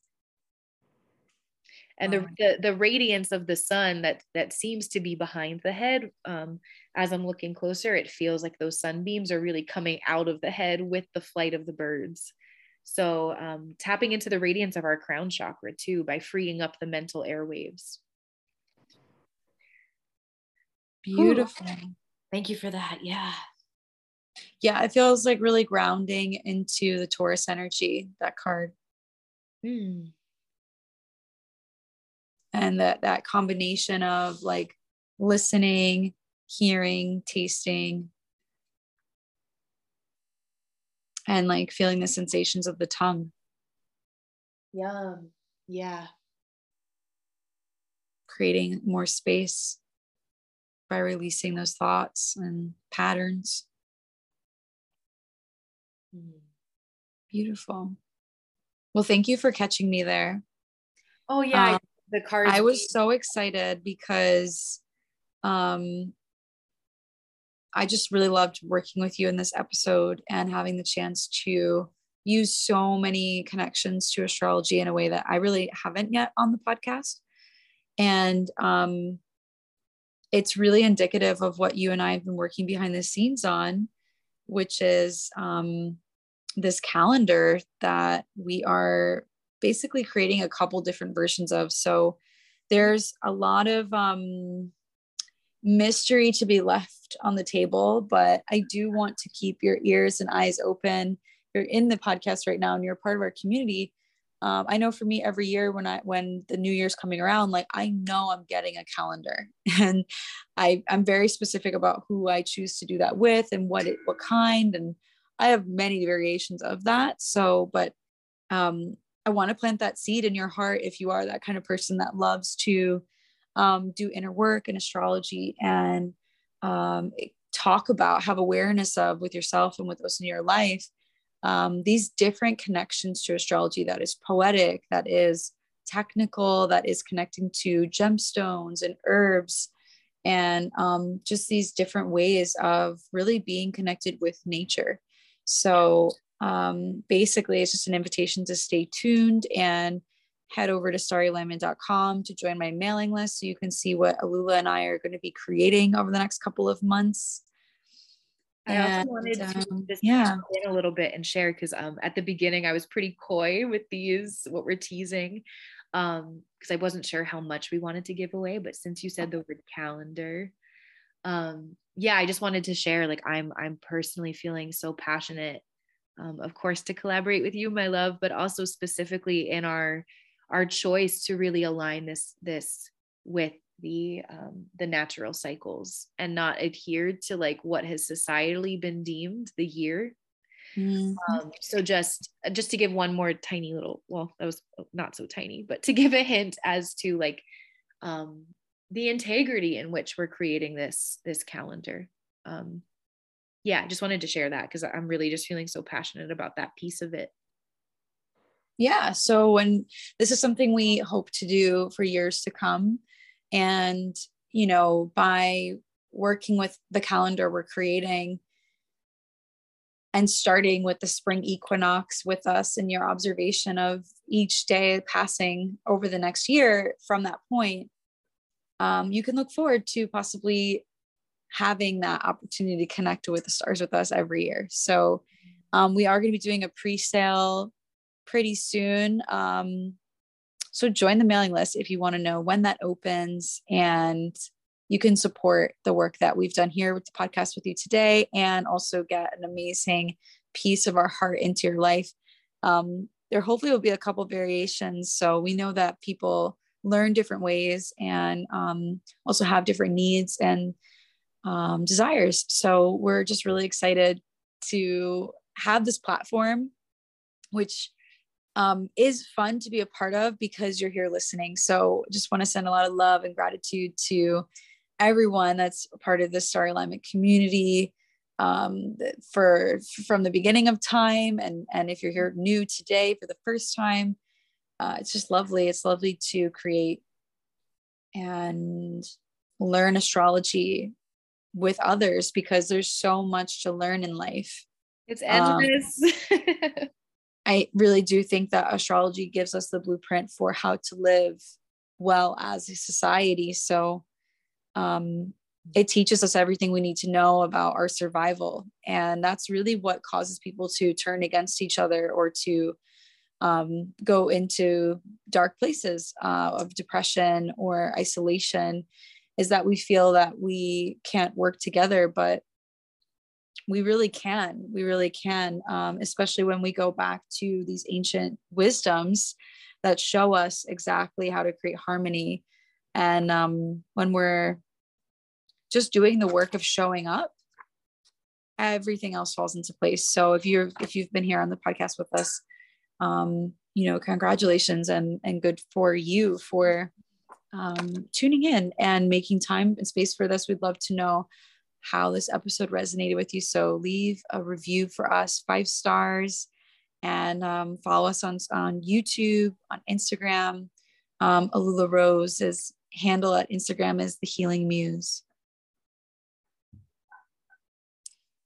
and the, the, the radiance of the sun that that seems to be behind the head um, as i'm looking closer it feels like those sunbeams are really coming out of the head with the flight of the birds so um, tapping into the radiance of our crown chakra too by freeing up the mental airwaves beautiful Ooh. thank you for that yeah yeah, it feels like really grounding into the Taurus energy, that card. Mm. And that that combination of like listening, hearing, tasting, and like feeling the sensations of the tongue. Yum. Yeah. Creating more space by releasing those thoughts and patterns. Mm-hmm. Beautiful. Well, thank you for catching me there. Oh yeah, um, the cards. I was so excited because um I just really loved working with you in this episode and having the chance to use so many connections to astrology in a way that I really haven't yet on the podcast. And um it's really indicative of what you and I have been working behind the scenes on which is um, this calendar that we are basically creating a couple different versions of. So there's a lot of um, mystery to be left on the table, but I do want to keep your ears and eyes open. You're in the podcast right now and you're part of our community. Um, i know for me every year when i when the new year's coming around like i know i'm getting a calendar. And i i'm very specific about who i choose to do that with and what it what kind. And i have many variations of that. So but um i want to plant that seed in your heart if you are that kind of person that loves to um, do inner work and astrology and um, talk about have awareness of with yourself and with those in your life um, these different connections to astrology that is poetic, that is technical, that is connecting to gemstones and herbs, and um, just these different ways of really being connected with nature. So um, basically, it's just an invitation to stay tuned and head over to starryalignment.com to join my mailing list so you can see what Alula and I are going to be creating over the next couple of months. I and, also wanted to um, just yeah. in a little bit and share because um, at the beginning I was pretty coy with these what we're teasing um because I wasn't sure how much we wanted to give away but since you said the word calendar um yeah I just wanted to share like I'm I'm personally feeling so passionate um, of course to collaborate with you my love but also specifically in our our choice to really align this this with the um, the natural cycles and not adhere to like what has societally been deemed the year. Mm-hmm. um, so just just to give one more tiny little well that was not so tiny but to give a hint as to like um, the integrity in which we're creating this this calendar. Um, yeah just wanted to share that because i'm really just feeling so passionate about that piece of it yeah so when this is something we hope to do for years to come and, you know, by working with the calendar we're creating and starting with the spring equinox with us and your observation of each day passing over the next year from that point, um, you can look forward to possibly having that opportunity to connect with the stars with us every year. So um, we are going to be doing a pre-sale pretty soon. Um, so join the mailing list if you want to know when that opens and you can support the work that we've done here with the podcast with you today and also get an amazing piece of our heart into your life. Um, there hopefully will be a couple variations. So we know that people learn different ways and um, also have different needs and um, desires. So we're just really excited to have this platform, which um, is fun to be a part of because you're here listening. So just want to send a lot of love and gratitude to everyone that's part of the Starry Alignment community um, for from the beginning of time. And, and if you're here new today for the first time, uh, it's just lovely. It's lovely to create and learn astrology with others because there's so much to learn in life. It's endless. Um, I really do think that astrology gives us the blueprint for how to live well as a society. So um, it teaches us everything we need to know about our survival. And that's really what causes people to turn against each other or to um, go into dark places uh, of depression or isolation is that we feel that we can't work together. But we really can we really can um, especially when we go back to these ancient wisdoms that show us exactly how to create harmony. And um, when we're just doing the work of showing up everything else falls into place. So if you're if you've been here on the podcast with us um, you know congratulations and and good for you for um, tuning in and making time and space for this. We'd love to know how this episode resonated with you. So leave a review for us, five stars, and um, follow us on, on YouTube, on Instagram. Um, Alula Rose's handle at Instagram is the Healing Muse.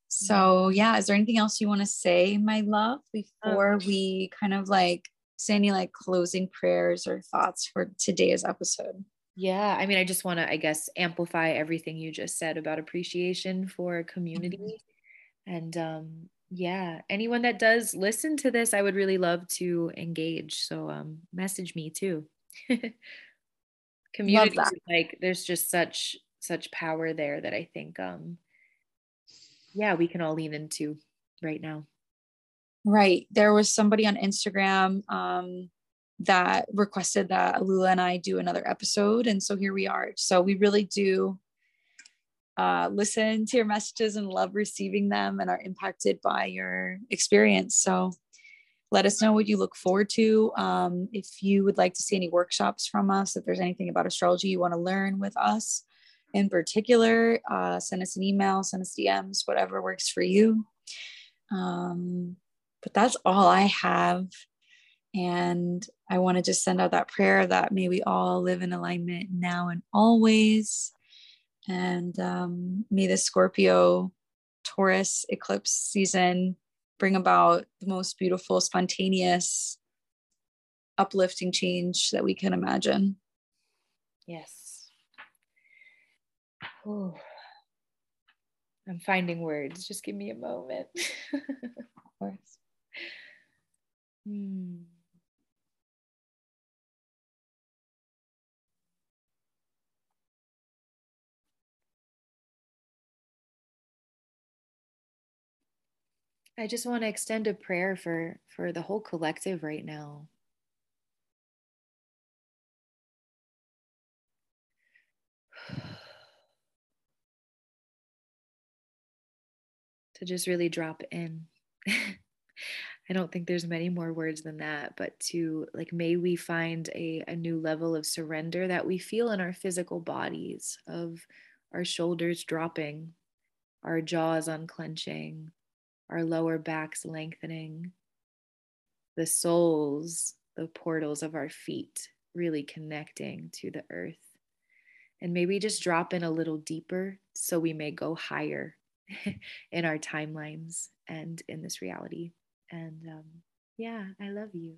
So yeah, is there anything else you want to say, my love, before um, we kind of like say any like closing prayers or thoughts for today's episode? Yeah, I mean, I just want to, I guess, amplify everything you just said about appreciation for community. Mm-hmm. And um, yeah, anyone that does listen to this, I would really love to engage. So um, message me too. community, like, there's just such such power there that I think, um, yeah, we can all lean into right now. Right. There was somebody on Instagram. Um, that requested that Alula and I do another episode. And so here we are. So we really do uh, listen to your messages and love receiving them and are impacted by your experience. So let us know what you look forward to. Um, if you would like to see any workshops from us, if there's anything about astrology you want to learn with us in particular, uh, send us an email, send us DMs, whatever works for you. Um, but that's all I have. And I want to just send out that prayer that may we all live in alignment now and always. And um, may the Scorpio Taurus eclipse season bring about the most beautiful, spontaneous, uplifting change that we can imagine. Yes. Oh, I'm finding words. Just give me a moment. of course. Hmm. I just want to extend a prayer for for the whole collective right now. to just really drop in. I don't think there's many more words than that, but to like, may we find a, a new level of surrender that we feel in our physical bodies, of our shoulders dropping, our jaws unclenching, our lower backs lengthening, the soles, the portals of our feet really connecting to the earth. And maybe just drop in a little deeper so we may go higher in our timelines and in this reality. And um, yeah, I love you.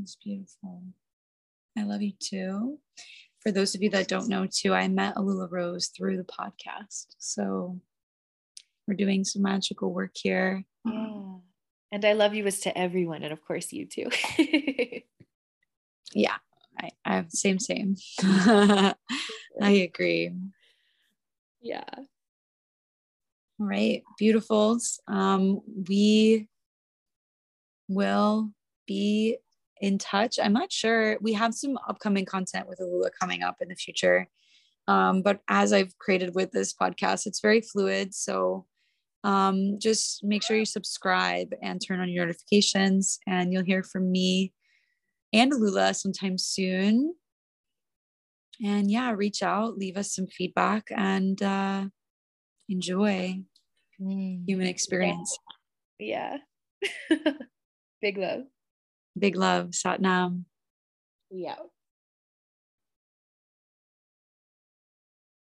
It's beautiful. I love you too. For those of you that don't know, too, I met Alula Rose through the podcast. So we're doing some magical work here. Yeah. And I love you as to everyone, and of course you too. yeah, I, I same same. I agree. Yeah. All right, beautifuls. Um, we will be in touch. I'm not sure. We have some upcoming content with Alula coming up in the future. Um, but as I've created with this podcast, it's very fluid. So um, just make sure you subscribe and turn on your notifications, and you'll hear from me and Lula sometime soon. And yeah, reach out, leave us some feedback, and uh, enjoy mm. human experience. Yeah. Big love. Big love. Satnam. Yeah.